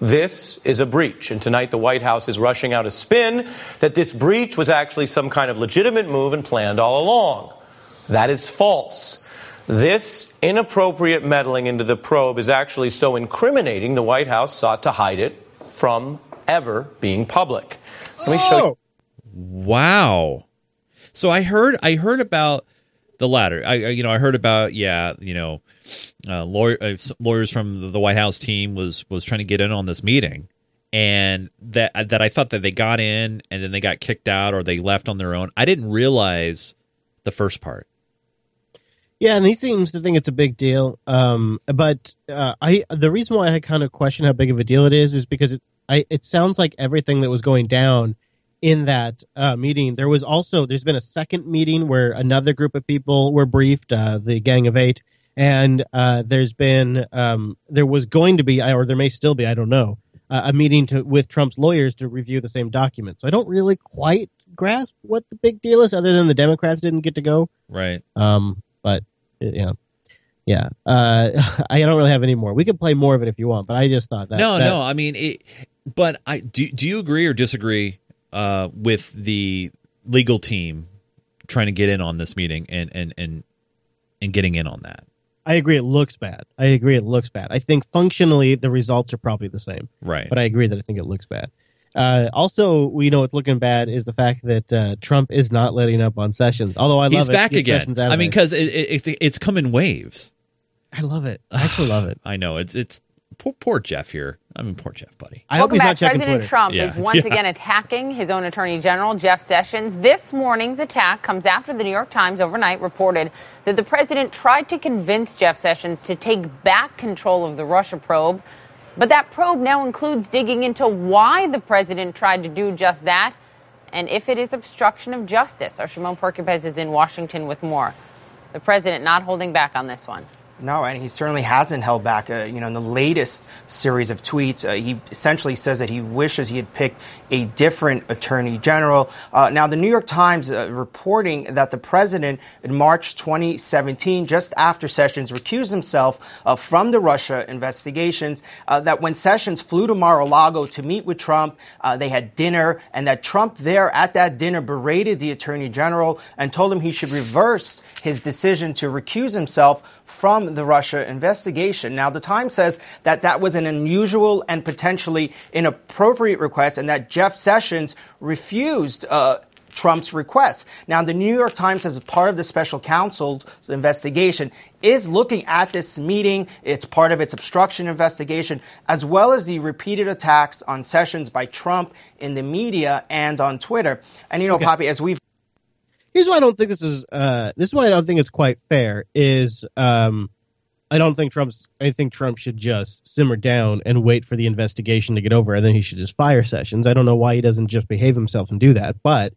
This is a breach. And tonight, the White House is rushing out a spin that this breach was actually some kind of legitimate move and planned all along. That is false. This inappropriate meddling into the probe is actually so incriminating, the White House sought to hide it from ever being public. Let me show you. Oh. Wow. So I heard I heard about the latter. I- you know I heard about yeah you know uh, lawyer, uh, lawyers from the White House team was was trying to get in on this meeting, and that that I thought that they got in and then they got kicked out or they left on their own. I didn't realize the first part. Yeah, and he seems to think it's a big deal. Um, but uh, I the reason why I kind of question how big of a deal it is is because it I it sounds like everything that was going down in that uh, meeting, there was also there's been a second meeting where another group of people were briefed, uh, the Gang of Eight, and uh, there's been um, there was going to be, or there may still be, I don't know, uh, a meeting to with Trump's lawyers to review the same document. So I don't really quite grasp what the big deal is, other than the Democrats didn't get to go. Right. Um, but yeah, yeah. Uh, I don't really have any more. We could play more of it if you want, but I just thought that. no, that- no. I mean, it, but I do. Do you agree or disagree uh, with the legal team trying to get in on this meeting and and and and getting in on that? I agree. It looks bad. I agree. It looks bad. I think functionally the results are probably the same. Right. But I agree that I think it looks bad. Uh, also, we know what's looking bad is the fact that uh, Trump is not letting up on Sessions. Although I love He's it. back Get again. I mean, because it, it, it's it's come in waves. I love it. I actually love it. I know it's it's poor, poor Jeff here. I mean, poor Jeff, buddy. I hope Welcome he's back. not checking President Twitter. Trump Yeah. is once Yeah. again attacking his own attorney general, Jeff Sessions. This morning's attack comes after the New York Times overnight reported that the president tried to convince Jeff Sessions to take back control of the Russia probe. But that probe now includes digging into why the president tried to do just that and if it is obstruction of justice. Our Shimon Prokupecz is in Washington with more. The president not holding back on this one. No, and he certainly hasn't held back. Uh, you know, in the latest series of tweets, uh, he essentially says that he wishes he had picked a different attorney general. Uh, now, the New York Times uh, reporting that the president in March 2017, just after Sessions recused himself uh, from the Russia investigations, uh, that when Sessions flew to Mar-a-Lago to meet with Trump, they had dinner, and that Trump there at that dinner berated the attorney general and told him he should reverse his decision to recuse himself from the Russia investigation. Now, the Times says that that was an unusual and potentially inappropriate request, and that Jeff Sessions refused. Uh, Trump's request. Now, the New York Times, as part of the special counsel's investigation, is looking at this meeting. It's part of its obstruction investigation, as well as the repeated attacks on Sessions by Trump in the media and on Twitter. And, you know, Okay. Poppy, as we've Here's why I don't think this is. Uh, this is why I don't think it's quite fair. Is um, I don't think Trump's. I think Trump should just simmer down and wait for the investigation to get over, and then he should just fire Sessions. I don't know why he doesn't just behave himself and do that, but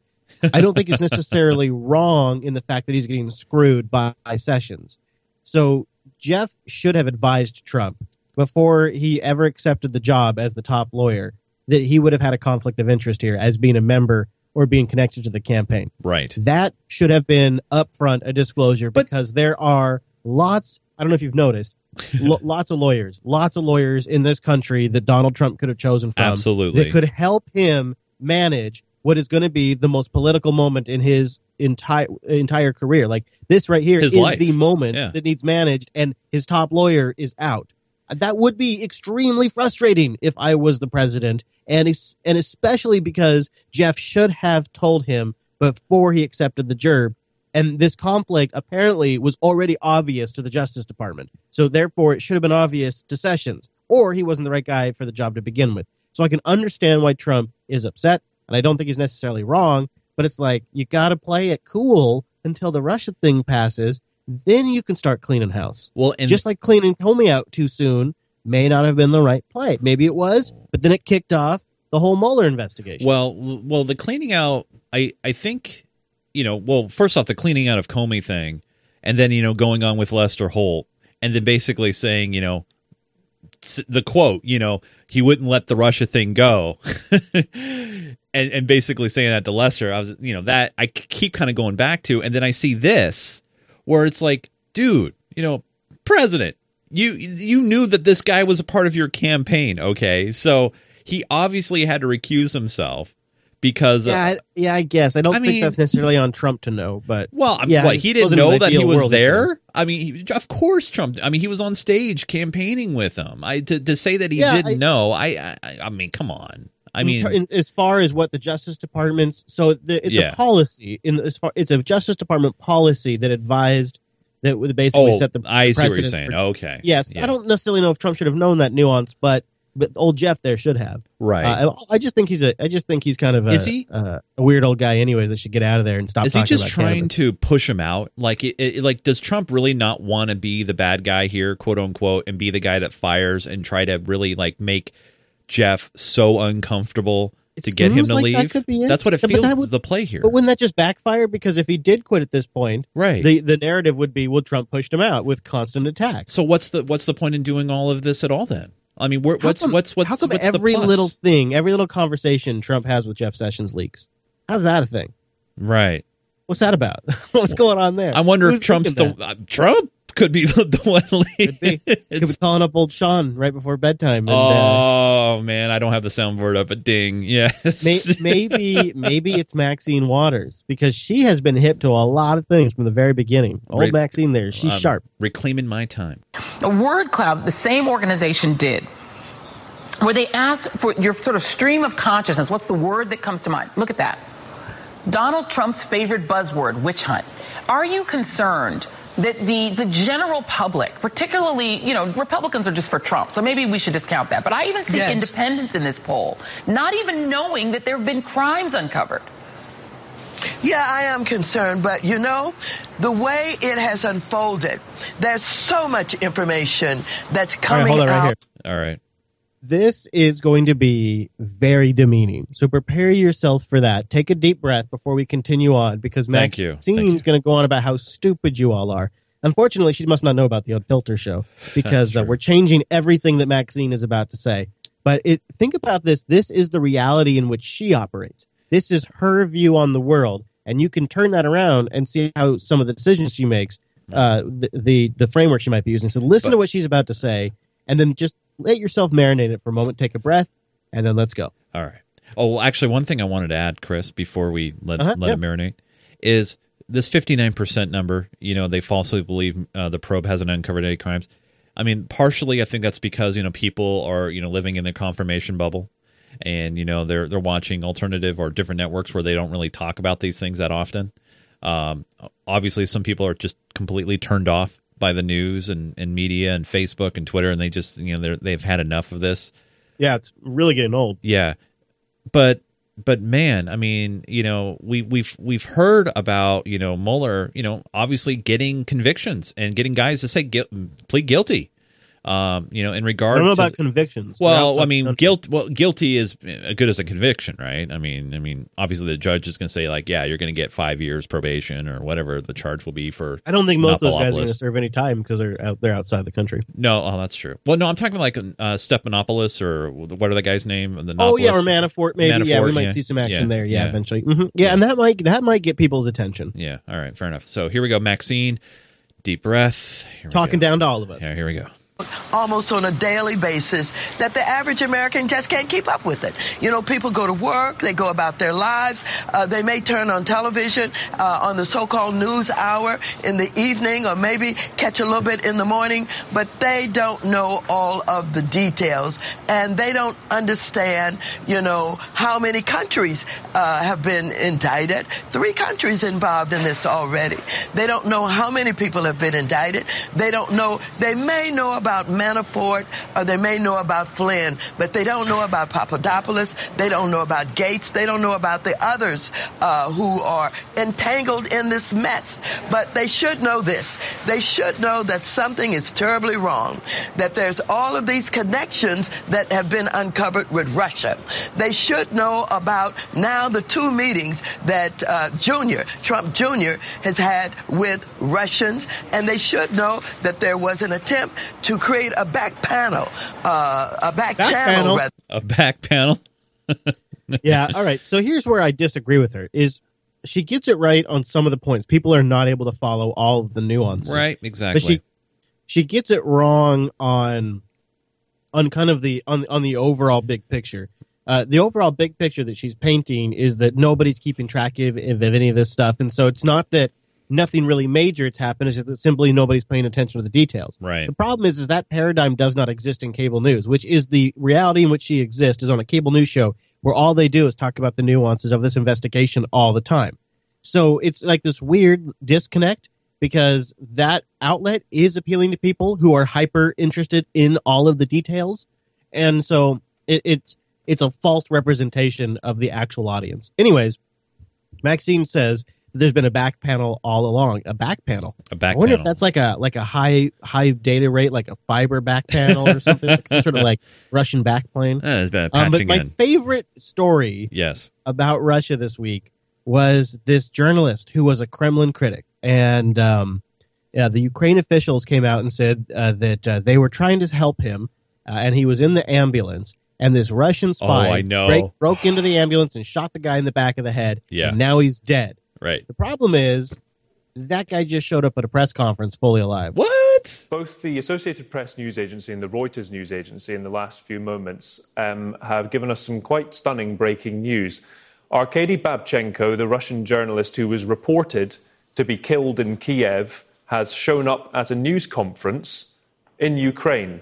I don't think it's necessarily wrong in the fact that he's getting screwed by, by Sessions. So Jeff should have advised Trump before he ever accepted the job as the top lawyer that he would have had a conflict of interest here as being a member or being connected to the campaign. Right. That should have been upfront a disclosure because there are lots. I don't know if you've noticed. lo- lots of lawyers, lots of lawyers in this country that Donald Trump could have chosen from. Absolutely. That could help him manage what is going to be the most political moment in his entire entire career. Like this right here is His life. the moment Yeah. that needs managed, and his top lawyer is out. That would be extremely frustrating if I was the president, and and especially because Jeff should have told him before he accepted the gerb. And this conflict apparently was already obvious to the Justice Department. So therefore, it should have been obvious to Sessions, or he wasn't the right guy for the job to begin with. So I can understand why Trump is upset, and I don't think he's necessarily wrong. But it's like you got to play it cool until the Russia thing passes. Then you can start cleaning house. Well, and just like cleaning Comey out too soon may not have been the right play. Maybe it was, but then it kicked off the whole Mueller investigation. Well, well, the cleaning out, I, I think, you know, well, first off, the cleaning out of Comey thing, and then you know going on with Lester Holt, and then basically saying, you know, the quote, you know, he wouldn't let the Russia thing go, and and basically saying that to Lester. I was, you know, that I keep kind of going back to, and then I see this where it's like, dude, you know, president, you you knew that this guy was a part of your campaign, okay? So he obviously had to recuse himself because yeah, I, yeah, I guess I don't I think mean- that's necessarily on Trump to know, but well, I'm, yeah, what, he didn't know that he was there. I mean, he, of course, Trump. I mean, he was on stage campaigning with him. I to, to say that he Yeah, didn't I- know. I, I I mean, come on. I mean, in- as far as what the Justice Department's so the, it's Yeah. a policy in as far it's a Justice Department policy that advised that would basically Oh, set the I see what you're saying. for- Okay. Yes, Yeah. I don't necessarily know if Trump should have known that nuance, but but old Jeff there should have. Right. Uh, I, I just think he's a I just think he's kind of a, Is he? uh, a weird old guy, anyways. That should get out of there and stop. is he just trying cannabis. to push him out? Like, it, it, like, does Trump really not want to be the bad guy here, quote unquote, and be the guy that fires and try to really like make Jeff so uncomfortable to get him to like leave. that it. That's what it feels. that would- the play here. But wouldn't that just backfire? Because if he did quit at this point, Right. the the narrative would be, well, Trump pushed him out with constant attacks. So what's the what's the point in doing all of this at all then? I mean, what's come- what's what's how come what's the every little thing, every little conversation Trump has with Jeff Sessions leaks? How's that a thing? right? What's that about? What's going on there? I wonder Who's if Trump's the uh, Trump could be the, the one. Could be. Could be calling up old Sean right before bedtime. And, uh, oh man, I don't have the soundboard up, but ding, yeah. may, maybe maybe it's Maxine Waters because she has been hip to a lot of things from the very beginning. Old Right. Maxine, there, she's I'm sharp. Reclaiming my time. A word cloud, the same organization did, where they asked for your sort of stream of consciousness. What's the word that comes to mind? Look at that. Donald Trump's favorite buzzword, witch hunt. Are you concerned that the, the general public, particularly, you know, Republicans are just for Trump, so maybe we should discount that. But I even see Yes. independents in this poll, not even knowing that there have been crimes uncovered. Yeah, I am concerned, but you know, the way it has unfolded, there's so much information that's All right, coming hold on right out. here. All right. This is going to be very demeaning. So prepare yourself for that. Take a deep breath before we continue on because you. Maxine's going to go on about how stupid you all are. Unfortunately, she must not know about the Unfilter show because uh, we're changing everything that Maxine is about to say. But it, think about this. This is the reality in which she operates. This is her view on the world, and you can turn that around and see how some of the decisions she makes, uh, the, the the framework she might be using. So listen to what she's about to say, and then just let yourself marinate it for a moment. Take a breath, and then let's go. All right. Oh, well, actually, one thing I wanted to add, Chris, before we let Uh-huh, let it marinate, is this fifty nine percent number. You know, they falsely believe uh, the probe hasn't uncovered any crimes. I mean, partially, I think that's because you know people are you know living in the confirmation bubble, and you know they're they're watching alternative or different networks where they don't really talk about these things that often. Um, obviously, some people are just completely turned off by the news and, and media and Facebook and Twitter, and they just you know they've had enough of this. Yeah, it's really getting old. Yeah, but but man, I mean, you know, we we've we've heard about you know Mueller, you know, obviously getting convictions and getting guys to say guilt, plead guilty. Um, you know, in regard I don't know to about convictions. Well, I mean, guilt. Well, guilty is as good as a conviction, right? I mean, I mean, obviously the judge is going to say like, yeah, you're going to get five years probation or whatever the charge will be for. I don't think most of those guys are going to serve any time because they're out, they're outside the country. No, oh, that's true. Well, no, I'm talking like uh, Stephanopoulos or what are the guy's name? The Oh yeah, or Manafort maybe. yeah, we might yeah. see some action Yeah, there. Yeah, eventually. hmm Yeah, and that might that might get people's attention. Yeah. All right. Fair enough. So here we go. Maxine, deep breath. Here Talking down to all of us. Yeah. Here we go. Almost on a daily basis that the average American just can't keep up with it. You know, people go to work, they go about their lives, uh, they may turn on television uh, on the so-called news hour in the evening or maybe catch a little bit in the morning, but they don't know all of the details and they don't understand, you know, how many countries uh, have been indicted. Three countries involved in this already. They don't know how many people have been indicted. They don't know, they may know about Manafort or they may know about Flynn, but they don't know about Papadopoulos. They don't know about Gates. They don't know about the others uh, who are entangled in this mess. But they should know this. They should know that something is terribly wrong, that there's all of these connections that have been uncovered with Russia. They should know about now the two meetings that uh, Junior, Trump Jr., has had with Russians, and they should know that there was an attempt to create a back panel, uh, a back, Back channel, panel. A back panel. yeah. All right. So here's where I disagree with her. Is she gets it right on some of the points. People are not able to follow all of the nuances. Right. But Exactly. she she gets it wrong on on kind of the on on the overall big picture. Uh, the overall big picture that she's painting is that nobody's keeping track of, of any of this stuff, and so it's not that nothing really major has happened. It's just that simply nobody's paying attention to the details. Right. The problem is, is that paradigm does not exist in cable news, which is the reality in which she exists. Is on a cable news show where all they do is talk about the nuances of this investigation all the time. So it's like this weird disconnect because that outlet is appealing to people who are hyper interested in all of the details, and so it, it's it's a false representation of the actual audience. Anyways, Maxine says there's been a back panel all along. A back panel. A back I wonder panel. if that's like a like a high high data rate, like a fiber back panel or something, like some sort of like Russian backplane. Eh, it's been Um, but my in. favorite story Yes. about Russia this week was this journalist who was a Kremlin critic, and um, yeah, the Ukraine officials came out and said uh, that uh, they were trying to help him, uh, and he was in the ambulance, and this Russian spy Oh, I know. break- broke into the ambulance and shot the guy in the back of the head. Yeah. and now he's dead. Right. The problem is that guy just showed up at a press conference fully alive. What? Both the Associated Press news agency and the Reuters news agency in the last few moments um, have given us some quite stunning breaking news. Arkady Babchenko, the Russian journalist who was reported to be killed in Kiev, has shown up at a news conference in Ukraine.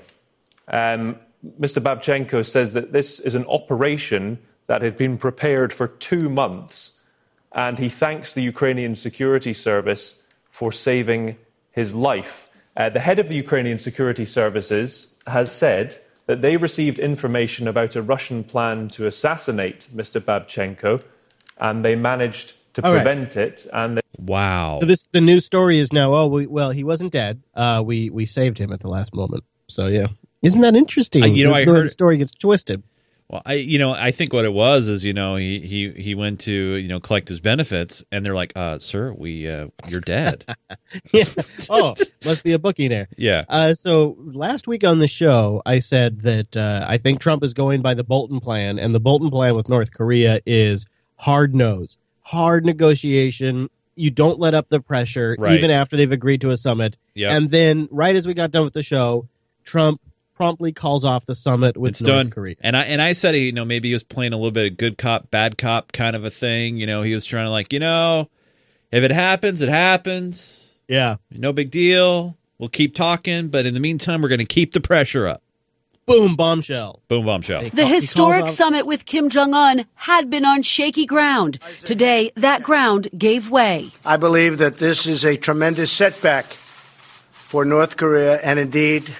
Um, Mr. Babchenko says that this is an operation that had been prepared for two months, and he thanks the Ukrainian security service for saving his life. Uh, the head of the Ukrainian security services has said that they received information about a Russian plan to assassinate Mr. Babchenko, and they managed to All right. prevent it. And they- wow. So this the news story is now. Oh, we, well, he wasn't dead. Uh, we we saved him at the last moment. So yeah, isn't that interesting? Uh, you know, the, I the way heard- the story gets twisted. Well, I you know I think what it was is you know he he he went to you know collect his benefits and they're like, uh, sir, we uh, you're dead. yeah. Oh, must be a bookie there. Yeah. Uh, so last week on the show, I said that uh, I think Trump is going by the Bolton plan, and the Bolton plan with North Korea is hard nose, hard negotiation. You don't let up the pressure, Right. even after they've agreed to a summit. Yep. And then, right as we got done with the show, Trump promptly calls off the summit with it's North done. Korea. And I and I said you know maybe he was playing a little bit of good cop bad cop kind of a thing. You know he was trying to like you know if it happens it happens. Yeah. No big deal. We'll keep talking, but in the meantime we're going to keep the pressure up. Boom, bombshell. Boom bombshell. The historic summit with Kim Jong un had been on shaky ground. Today, that ground gave way. I believe that this is a tremendous setback for North Korea and indeed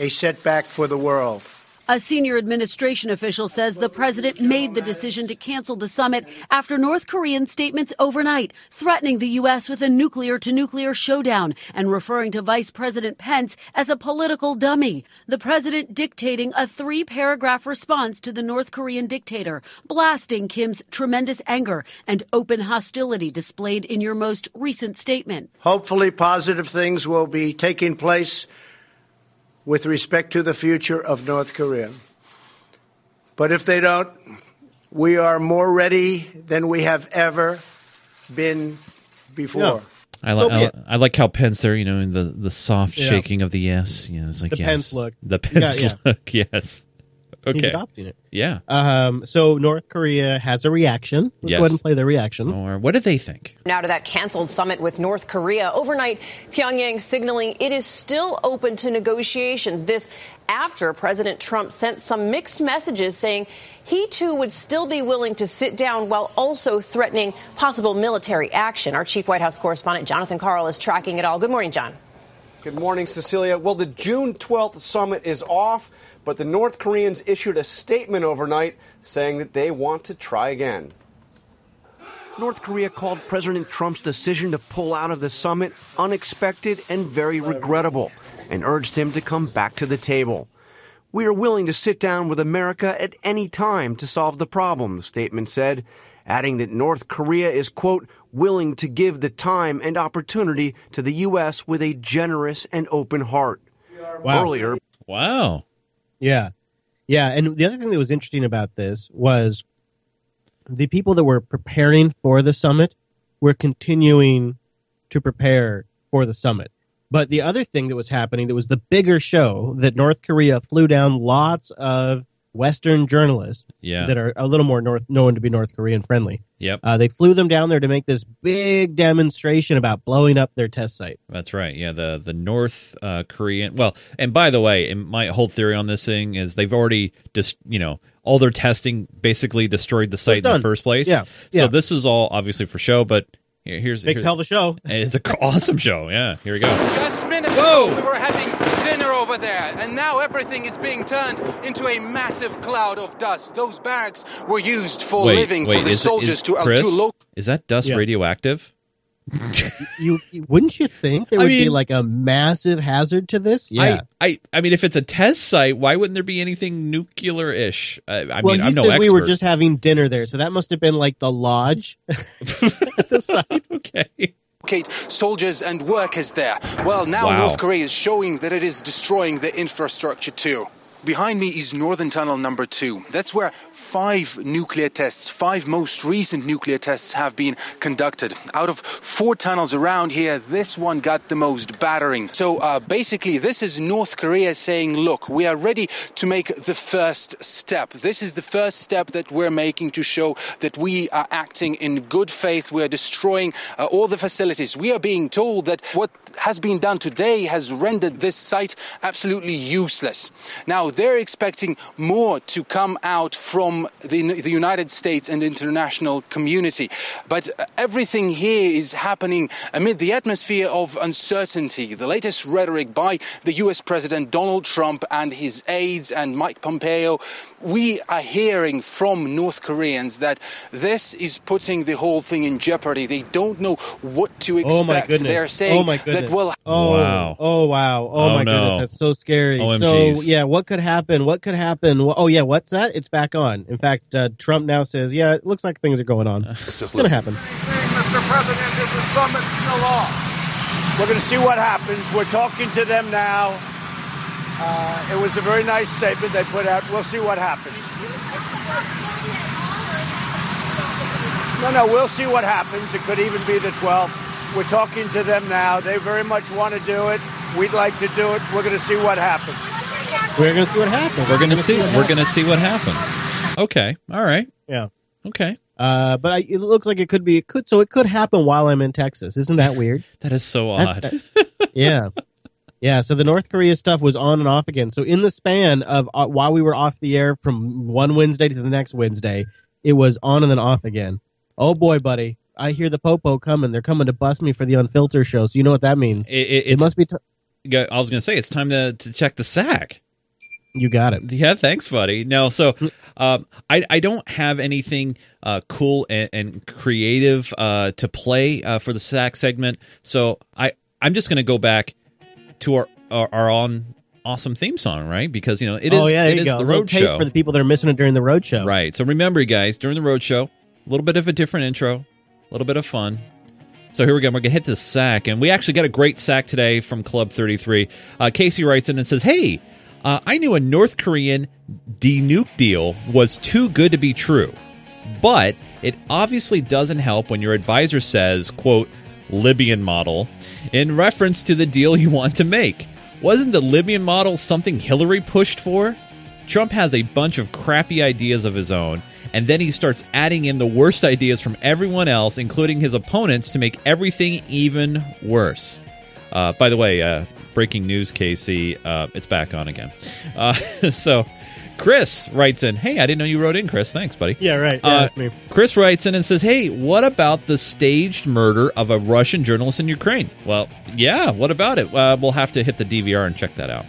a setback for the world. A senior administration official says the president made the decision to cancel the summit after North Korean statements overnight, threatening the U.S. with a nuclear to nuclear showdown and referring to Vice President Pence as a political dummy. The president dictating a three paragraph response to the North Korean dictator, blasting Kim's tremendous anger and open hostility displayed in your most recent statement. Hopefully, positive things will be taking place with respect to the future of North Korea. But if they don't, we are more ready than we have ever been before. I, li- I, li- I like how Pence there, you know, in the, the soft Yeah. shaking of the yes. You know, it's like The yes. Pence look. The Yeah, Pence yeah. look, yes. Okay. He's adopting it. Yeah. Um, so North Korea has a reaction. Let's Yes. go ahead and play the reaction. Or what did they think? Now to that canceled summit with North Korea. Overnight, Pyongyang signaling it is still open to negotiations. This after President Trump sent some mixed messages saying he too would still be willing to sit down while also threatening possible military action. Our chief White House correspondent Jonathan Karl is tracking it all. Good morning, John. Good morning, Cecilia. Well, the June 12th summit is off, but the North Koreans issued a statement overnight saying that they want to try again. North Korea called President Trump's decision to pull out of the summit unexpected and very regrettable and urged him to come back to the table. We are willing to sit down with America at any time to solve the problem, the statement said, adding that North Korea is, quote, willing to give the time and opportunity to the U.S. with a generous and open heart. Wow. Earlier, Wow. Yeah. Yeah. And the other thing that was interesting about this was the people that were preparing for the summit were continuing to prepare for the summit. But the other thing that was happening that was the bigger show that North Korea flew down lots of Western journalists Yeah. that are a little more North known to be North Korean friendly. Yep. Uh, they flew them down there to make this big demonstration about blowing up their test site. That's right. Yeah, the the North uh, Korean. Well, and by the way, and my whole theory on this thing is they've already just you know all their testing basically destroyed the site in the first place. Yeah, yeah. So this is all obviously for show, but here's Makes here- hell of a show. It's an awesome show. Yeah. Here we go. Just minutes ago, we were having dinner over there, and now everything is being turned into a massive cloud of dust. Those barracks were used for Wait, living wait, for the is soldiers is- to, uh, Chris, to lo- Is that dust Yeah. radioactive? you, you wouldn't you think there I would be like a massive hazard to this? Yeah. I, I, I mean, if it's a test site, why wouldn't there be anything nuclear-ish? I, I well, mean, he I'm no expert. we were just having dinner there, so that must have been like the lodge at the site. okay. Soldiers and workers there. Well, now Wow. North Korea is showing that it is destroying the infrastructure too. Behind me is Northern Tunnel number two. That's where five nuclear tests, five most recent nuclear tests have been conducted. Out of four tunnels around here, this one got the most battering. So uh, basically, this is North Korea saying, look, we are ready to make the first step. This is the first step that we're making to show that we are acting in good faith. We are destroying uh, all the facilities. We are being told that what has been done today has rendered this site absolutely useless. Now, they're expecting more to come out from the, the United States and international community. But everything here is happening amid the atmosphere of uncertainty. The latest rhetoric by the US President Donald Trump and his aides and Mike Pompeo, we are hearing from North Koreans that this is putting the whole thing in jeopardy. They don't know what to expect. Oh my goodness! They're saying oh my goodness! that, well, oh Wow. oh wow! Oh, Oh, my no. goodness! That's so scary. So yeah, what could happen? What could happen? Oh yeah, what's that? It's back on. In fact, uh, Trump now says, yeah, it looks like things are going on. it's just going to happen. Mr. President, is the summit still off? We're going to see what happens. We're talking to them now. Uh, it was a very nice statement they put out. We'll see what happens. No, no, we'll see what happens. It could even be the 12th. We're talking to them now. They very much want to do it. We'd like to do it. We're going to see what happens. We're going to see what happens. We're gonna see. We're gonna see what happens. Okay. All right. Yeah. Okay. Uh, but I, it looks like it could be. It could. So it could happen while I'm in Texas. Isn't that weird? That is so That- odd. that- yeah. Yeah, so the North Korea stuff was on and off again. So in the span of uh, while we were off the air from one Wednesday to the next Wednesday, it was on and then off again. Oh boy, buddy, I hear the popo coming. They're coming to bust me for the unfiltered show. So you know what that means? It, it, It must be. T- I was gonna say it's time to to check the sack. you got it. Yeah, thanks, buddy. No, so um, I I don't have anything uh, cool and, and creative uh, to play uh, for the sack segment. So I I'm just gonna go back to our our, our on awesome theme song, right? Because you know it is oh yeah, there it you is go. the road taste show, for the people that are missing it during the road show. right? So remember, guys, during the road show, a little bit of a different intro, a little bit of fun. So here we go. We're gonna hit the sack, and we actually got a great sack today from Club Thirty Three. Uh, Casey writes in and says, "Hey, uh, I knew a North Korean denuke deal was too good to be true, but it obviously doesn't help when your advisor says, quote, Libyan model, in reference to the deal you want to make. Wasn't the Libyan model something Hillary pushed for? Trump has a bunch of crappy ideas of his own, and then he starts adding in the worst ideas from everyone else, including his opponents, to make everything even worse. Uh, by the way, uh, breaking news, Casey, uh, it's back on again. Uh, so, Chris writes in, "Hey, I didn't know you wrote in, Chris. Thanks, buddy." Yeah, right. Yeah, Uh, that's me. Chris writes in and says, "Hey, what about the staged murder of a Russian journalist in Ukraine?" Well, yeah. What about it? Uh, we'll have to hit the DVR and check that out.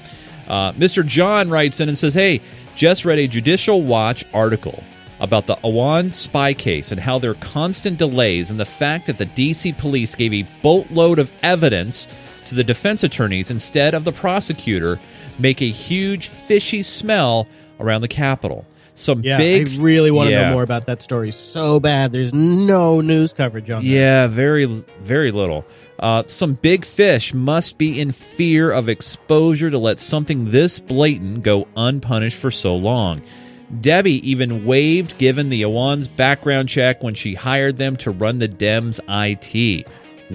Uh, Mr. John writes in and says, "Hey, just read a Judicial Watch article." About the Awan spy case and how there are constant delays, and the fact that the DC police gave a boatload of evidence to the defense attorneys instead of the prosecutor make a huge fishy smell around the Capitol. Some Yeah, big. I really want to Yeah. know more about that story so bad. There's no news coverage on that. Yeah, very, very little. Uh, some big fish must be in fear of exposure to let something this blatant go unpunished for so long. Debbie even waived given the Awan's background check when she hired them to run the Dems IT.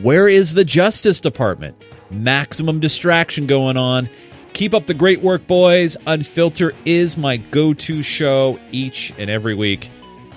Where is the Justice Department? Maximum distraction going on. Keep up the great work, boys. Unfilter is my go to show each and every week.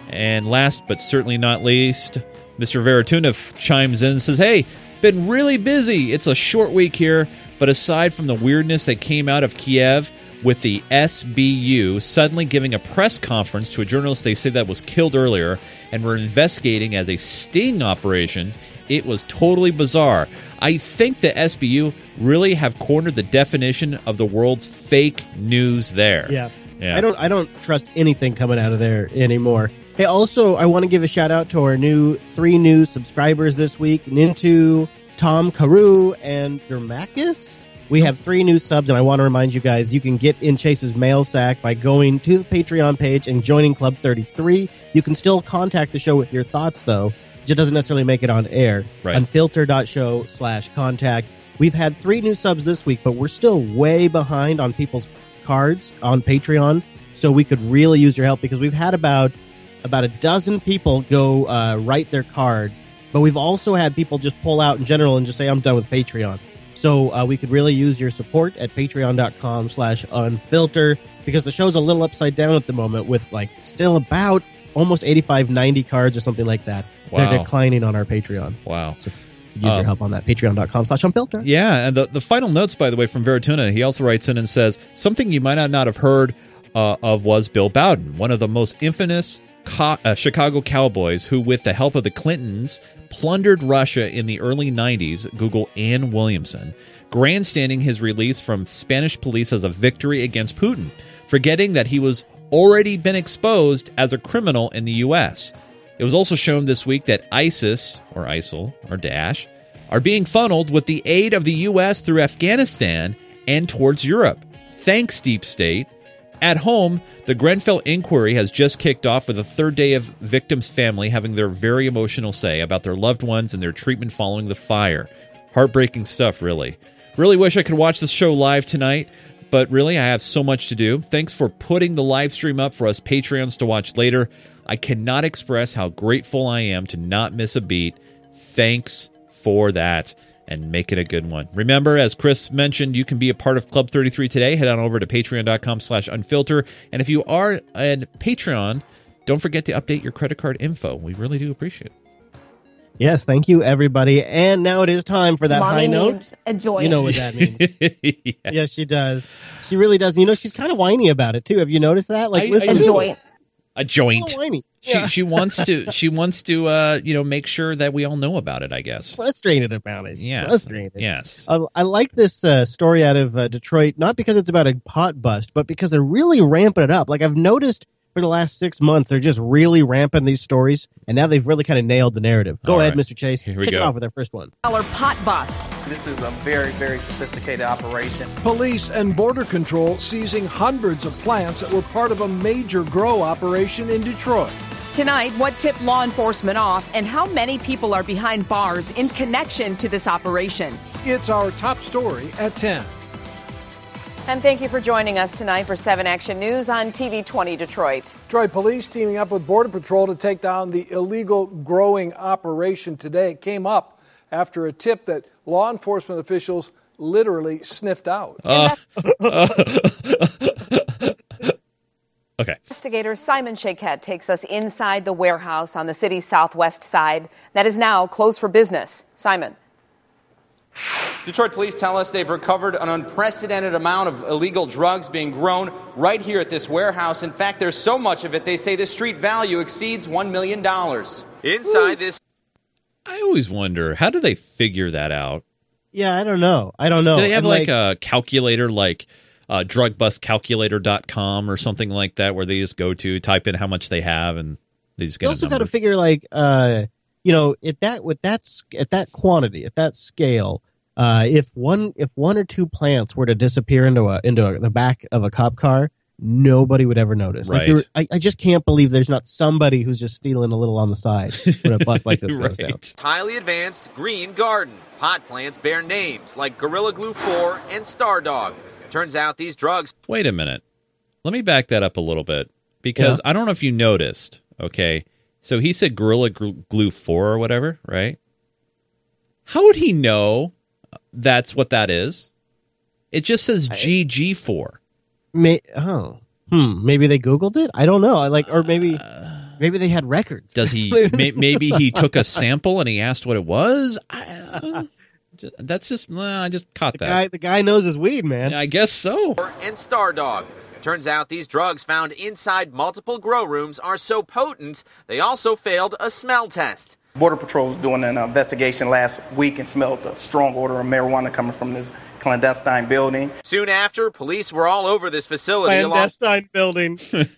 And last but certainly not least, Mr. Veratuna chimes in and says, Hey, been really busy. It's a short week here, but aside from the weirdness that came out of Kiev with the SBU suddenly giving a press conference to a journalist they say that was killed earlier and were investigating as a sting operation, it was totally bizarre. I think the SBU really have cornered the definition of the world's fake news there. Yeah. Yeah. I don't I don't trust anything coming out of there anymore. Hey, also, I want to give a shout out to our new three new subscribers this week: Nintu, Tom Carew, and Dermakis. We have three new subs, and I want to remind you guys you can get in Chase's mail sack by going to the Patreon page and joining Club 33. You can still contact the show with your thoughts, though. It just doesn't necessarily make it on air. Right. Unfilter.show slash contact. We've had three new subs this week, but we're still way behind on people's cards on Patreon. So we could really use your help because we've had about about a dozen people go uh, write their card, but we've also had people just pull out in general and just say, I'm done with Patreon. So uh, we could really use your support at patreon.com slash unfilter because the show's a little upside down at the moment with like still about almost 85, 90 cards or something like that. Wow. They're declining on our Patreon. Wow. So use your Um, help on that. Patreon.com slash unfilter. Yeah, and the, the final notes, by the way, from Verituna, he also writes in and says something you might not, not have heard uh, of was Bill Browder, one of the most infamous co- uh, Chicago Cowboys who, with the help of the Clintons, plundered Russia in the early 90s. Google Anne Williamson, grandstanding his release from Spanish police as a victory against Putin, forgetting that he was already been exposed as a criminal in the U.S. It was also shown this week that ISIS, or ISIL, or Daesh, are being funneled with the aid of the U.S. through Afghanistan and towards Europe. Thanks, Deep State. At home, the Grenfell inquiry has just kicked off with a third day of victims' family having their very emotional say about their loved ones and their treatment following the fire. Heartbreaking stuff, really. Really wish I could watch this show live tonight, but really, I have so much to do. Thanks for putting the live stream up for us Patreons to watch later. I cannot express how grateful I am to not miss a beat. Thanks for that and make it a good one. Remember, as Chris mentioned, you can be a part of Club 33 today. Head on over to patreon.com slash unfilter. And if you are a Patreon, don't forget to update your credit card info. We really do appreciate it. Yes, thank you, everybody. And now it is time for that Mommy high note. needs a joint. You know what that means. Yes, she does. She really does. You know, she's kind of whiny about it too. Have you noticed that? Like, I- listen I to do. her. A joint. A little whiny. She Yeah. she wants to she wants to uh you know make sure that we all know about it. I guess. frustrated about it. She's Yes. frustrated. Yes. I, I like this uh, story out of uh, Detroit, not because it's about a pot bust, but because they're really ramping it up. Like I've noticed for the last six months, they're just really ramping these stories, and now they've really kind of nailed the narrative. Go All ahead, right. Mr. Chase. Here we Kick it go. off with our first one. dollar pot bust. This is a very, very sophisticated operation. Police and Border Control seizing hundreds of plants that were part of a major grow operation in Detroit. Tonight, what tipped law enforcement off and how many people are behind bars in connection to this operation. It's our top story at 10. And thank you for joining us tonight for 7 Action News on TV 20 Detroit. Detroit police teaming up with Border Patrol to take down the illegal growing operation today. It came up after a tip that law enforcement officials literally sniffed out. Uh, okay. Investigator Simon Shaykhet takes us inside the warehouse on the city's southwest side that is now closed for business. Simon. Detroit police tell us they've recovered an unprecedented amount of illegal drugs being grown right here at this warehouse. In fact, there's so much of it, they say the street value exceeds $1 million. Inside this. I always wonder how do they figure that out? Yeah, I don't know. I don't know. Do they have And, like, a calculator like uh, drugbustcalculator.com or something like that where they just go to type in how much they have and they just you get a also got to figure like uh you know at that with that at that quantity at that scale uh if one if one or two plants were to disappear into a into a, the back of a cop car nobody would ever notice like Right. there, I, I just can't believe there's not somebody who's just stealing a little on the side when a bus like this goes down Highly advanced green garden. Pot plants bear names like Gorilla Glue 4 and Star Dog. Turns out these drugs Wait a minute. Let me back that up a little bit because I don't know if you noticed. Okay. So he said Gorilla Glue 4 or whatever, right? How would he know that's what that is? It just says GG4. May, oh hmm maybe they googled it i don't know I like or maybe maybe they had records Does he? may, maybe he took a sample and he asked what it was. I, uh, ju- that's just. uh, I just caught that. guy, the guy knows his weed man I guess so. and Star Dog. Turns out these drugs found inside multiple grow rooms are so potent, they also failed a smell test. Border Patrol was doing an investigation last week and smelled a strong odor of marijuana coming from this clandestine building. Soon after, police were all over this facility along clandestine building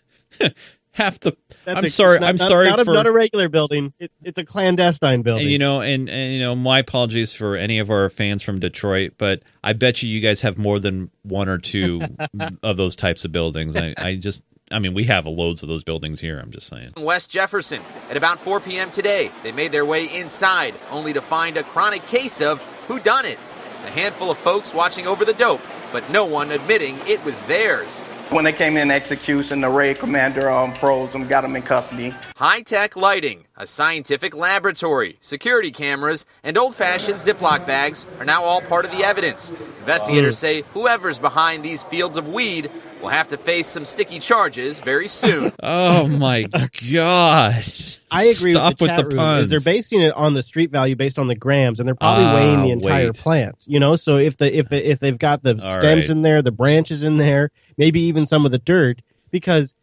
half the. That's I'm a- sorry. not- I'm not- sorry Not a, for not a regular building. It, it's a clandestine building. And, you know, and, and you know, my apologies for any of our fans from Detroit, but I bet you you guys have more than one or two of those types of buildings. I, I just, I mean, we have loads of those buildings here. I'm just saying. West Jefferson. At about 4 p.m. today, they made their way inside, only to find a chronic case of who done it. A handful of folks watching over the dope, but no one admitting it was theirs. When they came in execution, the raid commander um, froze them, got them in custody. High tech lighting, a scientific laboratory, security cameras, and old fashioned Ziploc bags are now all part of the evidence. Investigators say whoever's behind these fields of weed will have to face some sticky charges very soon. Oh my god! I agree Stop with the chat room, puns. is they're basing it on the street value based on the grams, and they're probably Ah, weighing the entire wait. plant. You know, so if the if if they've got the All stems right. in there, the branches in there, maybe even some of the dirt, because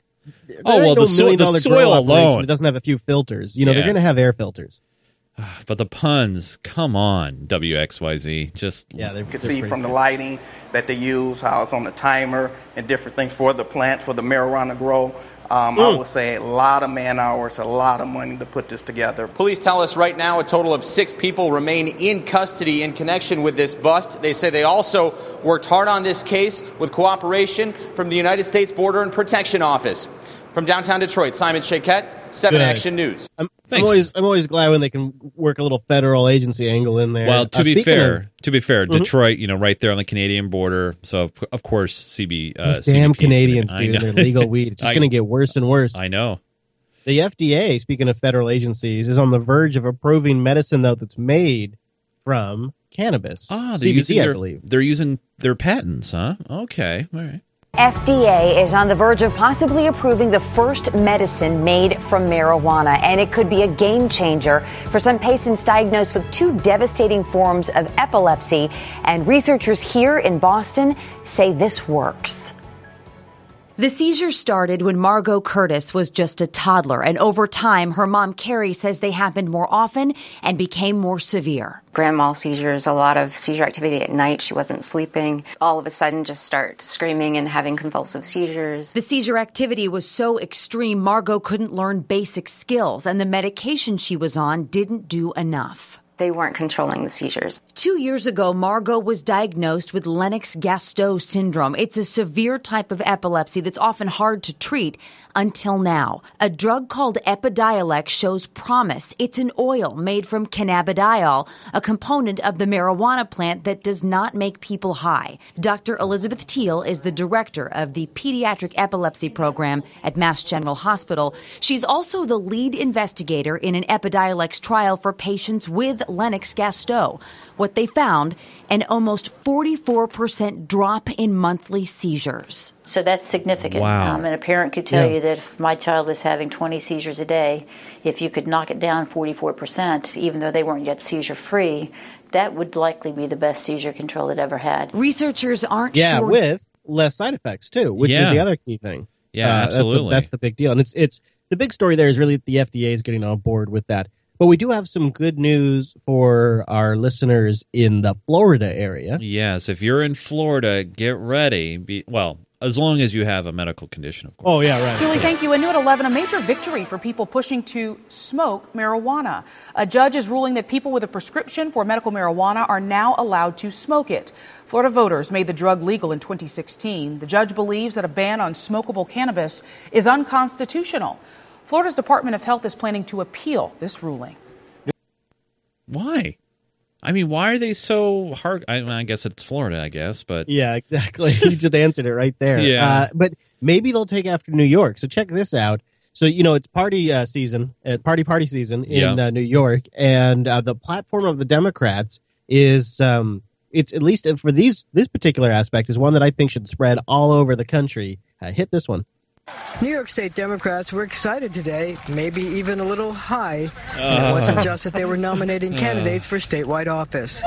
there Oh, well, no the so- the soil alone. that doesn't have a few filters. You know, they're going to have air filters. But the puns, come on, WXYZ. Just yeah, You can see from the lighting that they use, how it's on the timer, and different things for the plant, for the marijuana grow. Um, I Mm. would say a lot of man hours, a lot of money to put this together. Police tell us right now a total of six people remain in custody in connection with this bust. They say they also worked hard on this case with cooperation from the United States Border and Protection Office. From downtown Detroit, Simon Shaykhet, 7 Good. Action News. I'm, I'm always I'm always glad when they can work a little federal agency angle in there. Well, to Uh, be fair, of- to be fair, Mhm. Detroit, you know, right there on the Canadian border. So of- of course, CB. Uh, Those damn CBP 's Canadians, gonna- dude, their legal weed. It's just going to get worse and worse. I know. The FDA, speaking of federal agencies, is on the verge of approving medicine though that's made from cannabis. Ah, they're CBD, using I believe. They're using their patents, huh? Okay, all right. FDA is on the verge of possibly approving the first medicine made from marijuana, and it could be a game changer for some patients diagnosed with two devastating forms of epilepsy. And researchers here in Boston say this works. The seizure started when Margot Curtis was just a toddler, and over time, her mom Carrie says they happened more often and became more severe. grand mal seizures, a lot of seizure activity at night. She wasn't sleeping. All of a sudden, just start screaming and having convulsive seizures. The seizure activity was so extreme, Margot couldn't learn basic skills, and the medication she was on didn't do enough. They weren't controlling the seizures. Two years ago, Margot was diagnosed with Lennox Gastaut syndrome. It's a severe type of epilepsy that's often hard to treat until now. A drug called Epidiolex shows promise. It's an oil made from cannabidiol, a component of the marijuana plant that does not make people high. Dr. Elizabeth Thiele is the director of the pediatric epilepsy program at Mass General Hospital. She's also the lead investigator in an Epidiolex trial for patients with Lennox Gastaut. What they found an almost 44% drop in monthly seizures. So that's significant. Wow. Um, and a parent could tell Yeah. you that if my child was having 20 seizures a day, if you could knock it down 44%, even though they weren't yet seizure free, that would likely be the best seizure control it ever had. Researchers aren't Yeah, sure. with less side effects too, which Yeah. is the other key thing. Yeah, Uh, that's the- absolutely. That's the, big deal, and it's it's the big story there is really that the FDA is getting on board with that. But we do have some good news for our listeners in the Florida area. Yes, if you're in Florida, get ready. Be, well, as long as you have a medical condition, of course. Oh yeah, right. Julie, thank you. And new at 11, a major victory for people pushing to smoke marijuana. A judge is ruling that people with a prescription for medical marijuana are now allowed to smoke it. Florida voters made the drug legal in 2016. The judge believes that a ban on smokable cannabis is unconstitutional. Florida's Department of Health is planning to appeal this ruling. Why? I mean, why are they so hard? I, mean, I guess it's Florida, I guess, but Yeah, exactly. you just answered it right there. Yeah. Uh, but maybe they'll take after New York. So check this out. So you know it's party uh, season, uh, party party season in Yeah. uh, New York, and uh, the platform of the Democrats is um, it's at least for these this particular aspect is one that I think should spread all over the country. Uh, hit this one. New York State Democrats were excited today, maybe even a little high. And Uh. it wasn't just that they were nominating Uh. candidates for statewide office.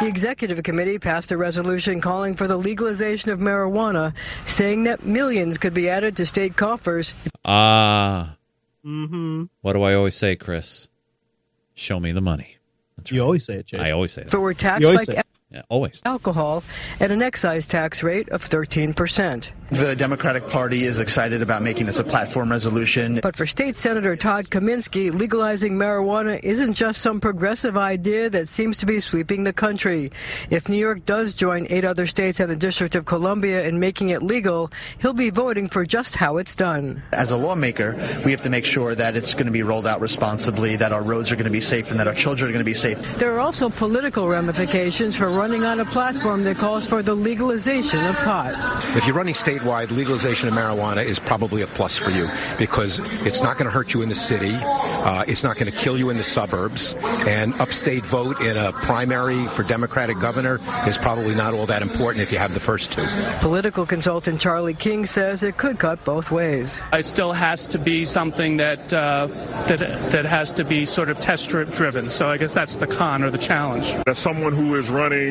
The executive committee passed a resolution calling for the legalization of marijuana, saying that millions could be added to state coffers. ah, mm-hmm. what do I always say, Chris? Show me the money. That's You always say it, Chase. I always say If that. it were taxed like say- Yeah, always. Alcohol at an excise tax rate of 13%. The Democratic Party is excited about making this a platform resolution. But for State Senator Todd Kaminsky, legalizing marijuana isn't just some progressive idea that seems to be sweeping the country. If New York does join eight other states and the District of Columbia in making it legal, he'll be voting for just how it's done. As a lawmaker, we have to make sure that it's going to be rolled out responsibly, that our roads are going to be safe, and that our children are going to be safe. There are also political ramifications for running on a platform that calls for the legalization of pot. If you're running statewide, legalization of marijuana is probably a plus for you because it's not going to hurt you in the city, uh, it's not going to kill you in the suburbs, and upstate vote in a primary for Democratic governor is probably not all that important if you have the first two. Political consultant Charlie King says it could cut both ways. It still has to be something that uh, that that has to be sort of test driven. So I guess that's the con or the challenge. As someone who is running,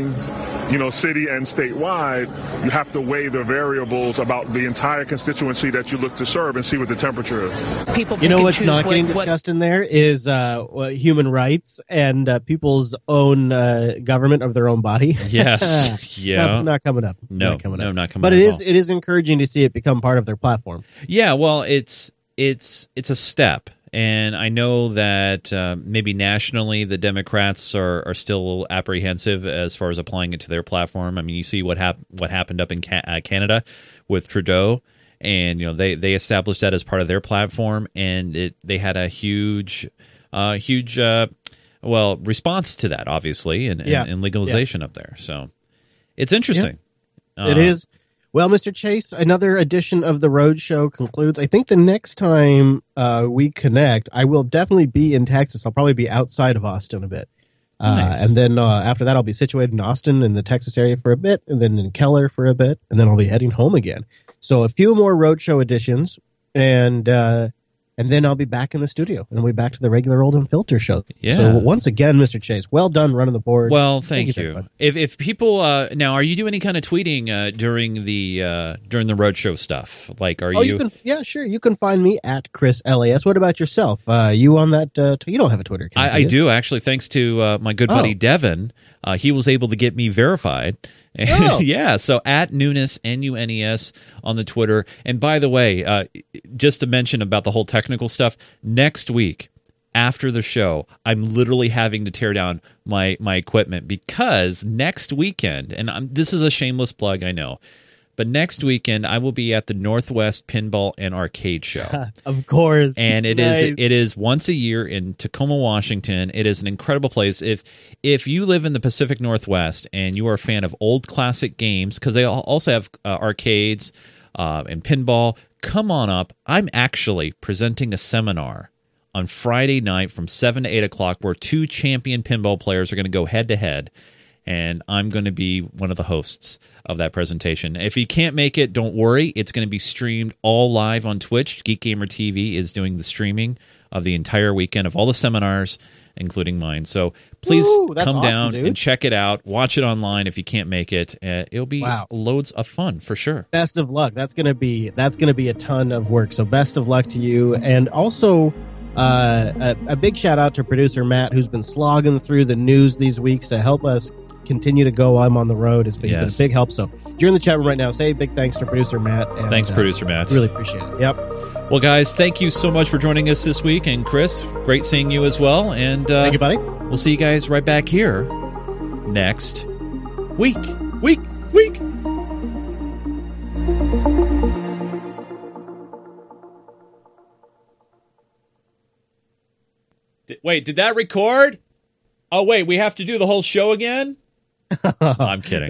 you know, city and statewide, you have to weigh the variables about the entire constituency that you look to serve and see what the temperature is. People, you know what's not getting what, discussed in there is uh, human rights and uh, people's own uh, government of their own body. Yes, yeah, not, not, coming up. No, not coming no, up. not coming. Up. But it is all. it is encouraging to see it become part of their platform. Yeah, well, it's it's it's a step and I know that uh, maybe nationally the Democrats are, are still apprehensive as far as applying it to their platform. I mean, you see what hap- what happened up in Ca- uh, Canada with Trudeau, and you know they they established that as part of their platform, and it they had a huge, uh, huge, uh, well response to that, obviously, and, yeah. and, and legalization yeah. up there. So it's interesting. Yeah. it is. Well, Mr. Chase, another edition of the Road Show concludes. I think the next time uh, we connect, I will definitely be in Texas. I'll probably be outside of Austin a bit. Uh, nice. and then uh, after that, I'll be situated in Austin in the Texas area for a bit, and then in Keller for a bit, and then I'll be heading home again. So a few more Roadshow editions, and uh, and then I'll be back in the studio, and we'll be back to the regular old unfiltered show. Yeah. So once again, Mr. Chase, well done running the board. Well, thank, thank you. you. If if people uh, now, are you doing any kind of tweeting uh, during the uh, during the roadshow stuff? Like, are oh, you? you can, yeah, sure. You can find me at Chris Las. What about yourself? Uh, you on that? Uh, t- you don't have a Twitter account. I, I do actually, thanks to uh, my good buddy Oh. Devin. Uh, he was able to get me verified. Oh. yeah, so at Nunes N U N E S on the Twitter. And by the way, uh, just to mention about the whole technical stuff, next week after the show, I'm literally having to tear down my my equipment because next weekend, and I'm, this is a shameless plug, I know. But next weekend, I will be at the Northwest Pinball and Arcade Show. of course. and it is Nice. it is once a year in Tacoma, Washington. It is an incredible place. If if you live in the Pacific Northwest and you are a fan of old classic games, because they also have uh, arcades uh, and pinball, come on up. I'm actually presenting a seminar on Friday night from seven to eight o'clock, where two champion pinball players are going to go head to head and I'm going to be one of the hosts of that presentation. If you can't make it, don't worry. It's going to be streamed all live on Twitch. Geek Gamer TV is doing the streaming of the entire weekend of all the seminars, including mine. So please that's come awesome, down dude. and check it out. Watch it online if you can't make it. Uh, it'll be Wow. loads of fun for sure. best of luck. That's gonna be that's gonna be a ton of work. So best of luck to you, and also uh, a, a big shout out to producer Matt, who's been slogging through the news these weeks to help us continue to go. I'm on the road. It's been, he's been a big help. So if you're in the chat room right now, say a big thanks to producer Matt. And, Thanks, uh, producer Matt. Really appreciate it. Yep. Well, guys, thank you so much for joining us this week. And Chris, great seeing you as well. And uh, Thank you, buddy. We'll see you guys right back here next week. Week. Week. Wait, did that record? Oh, wait, we have to do the whole show again? I'm kidding.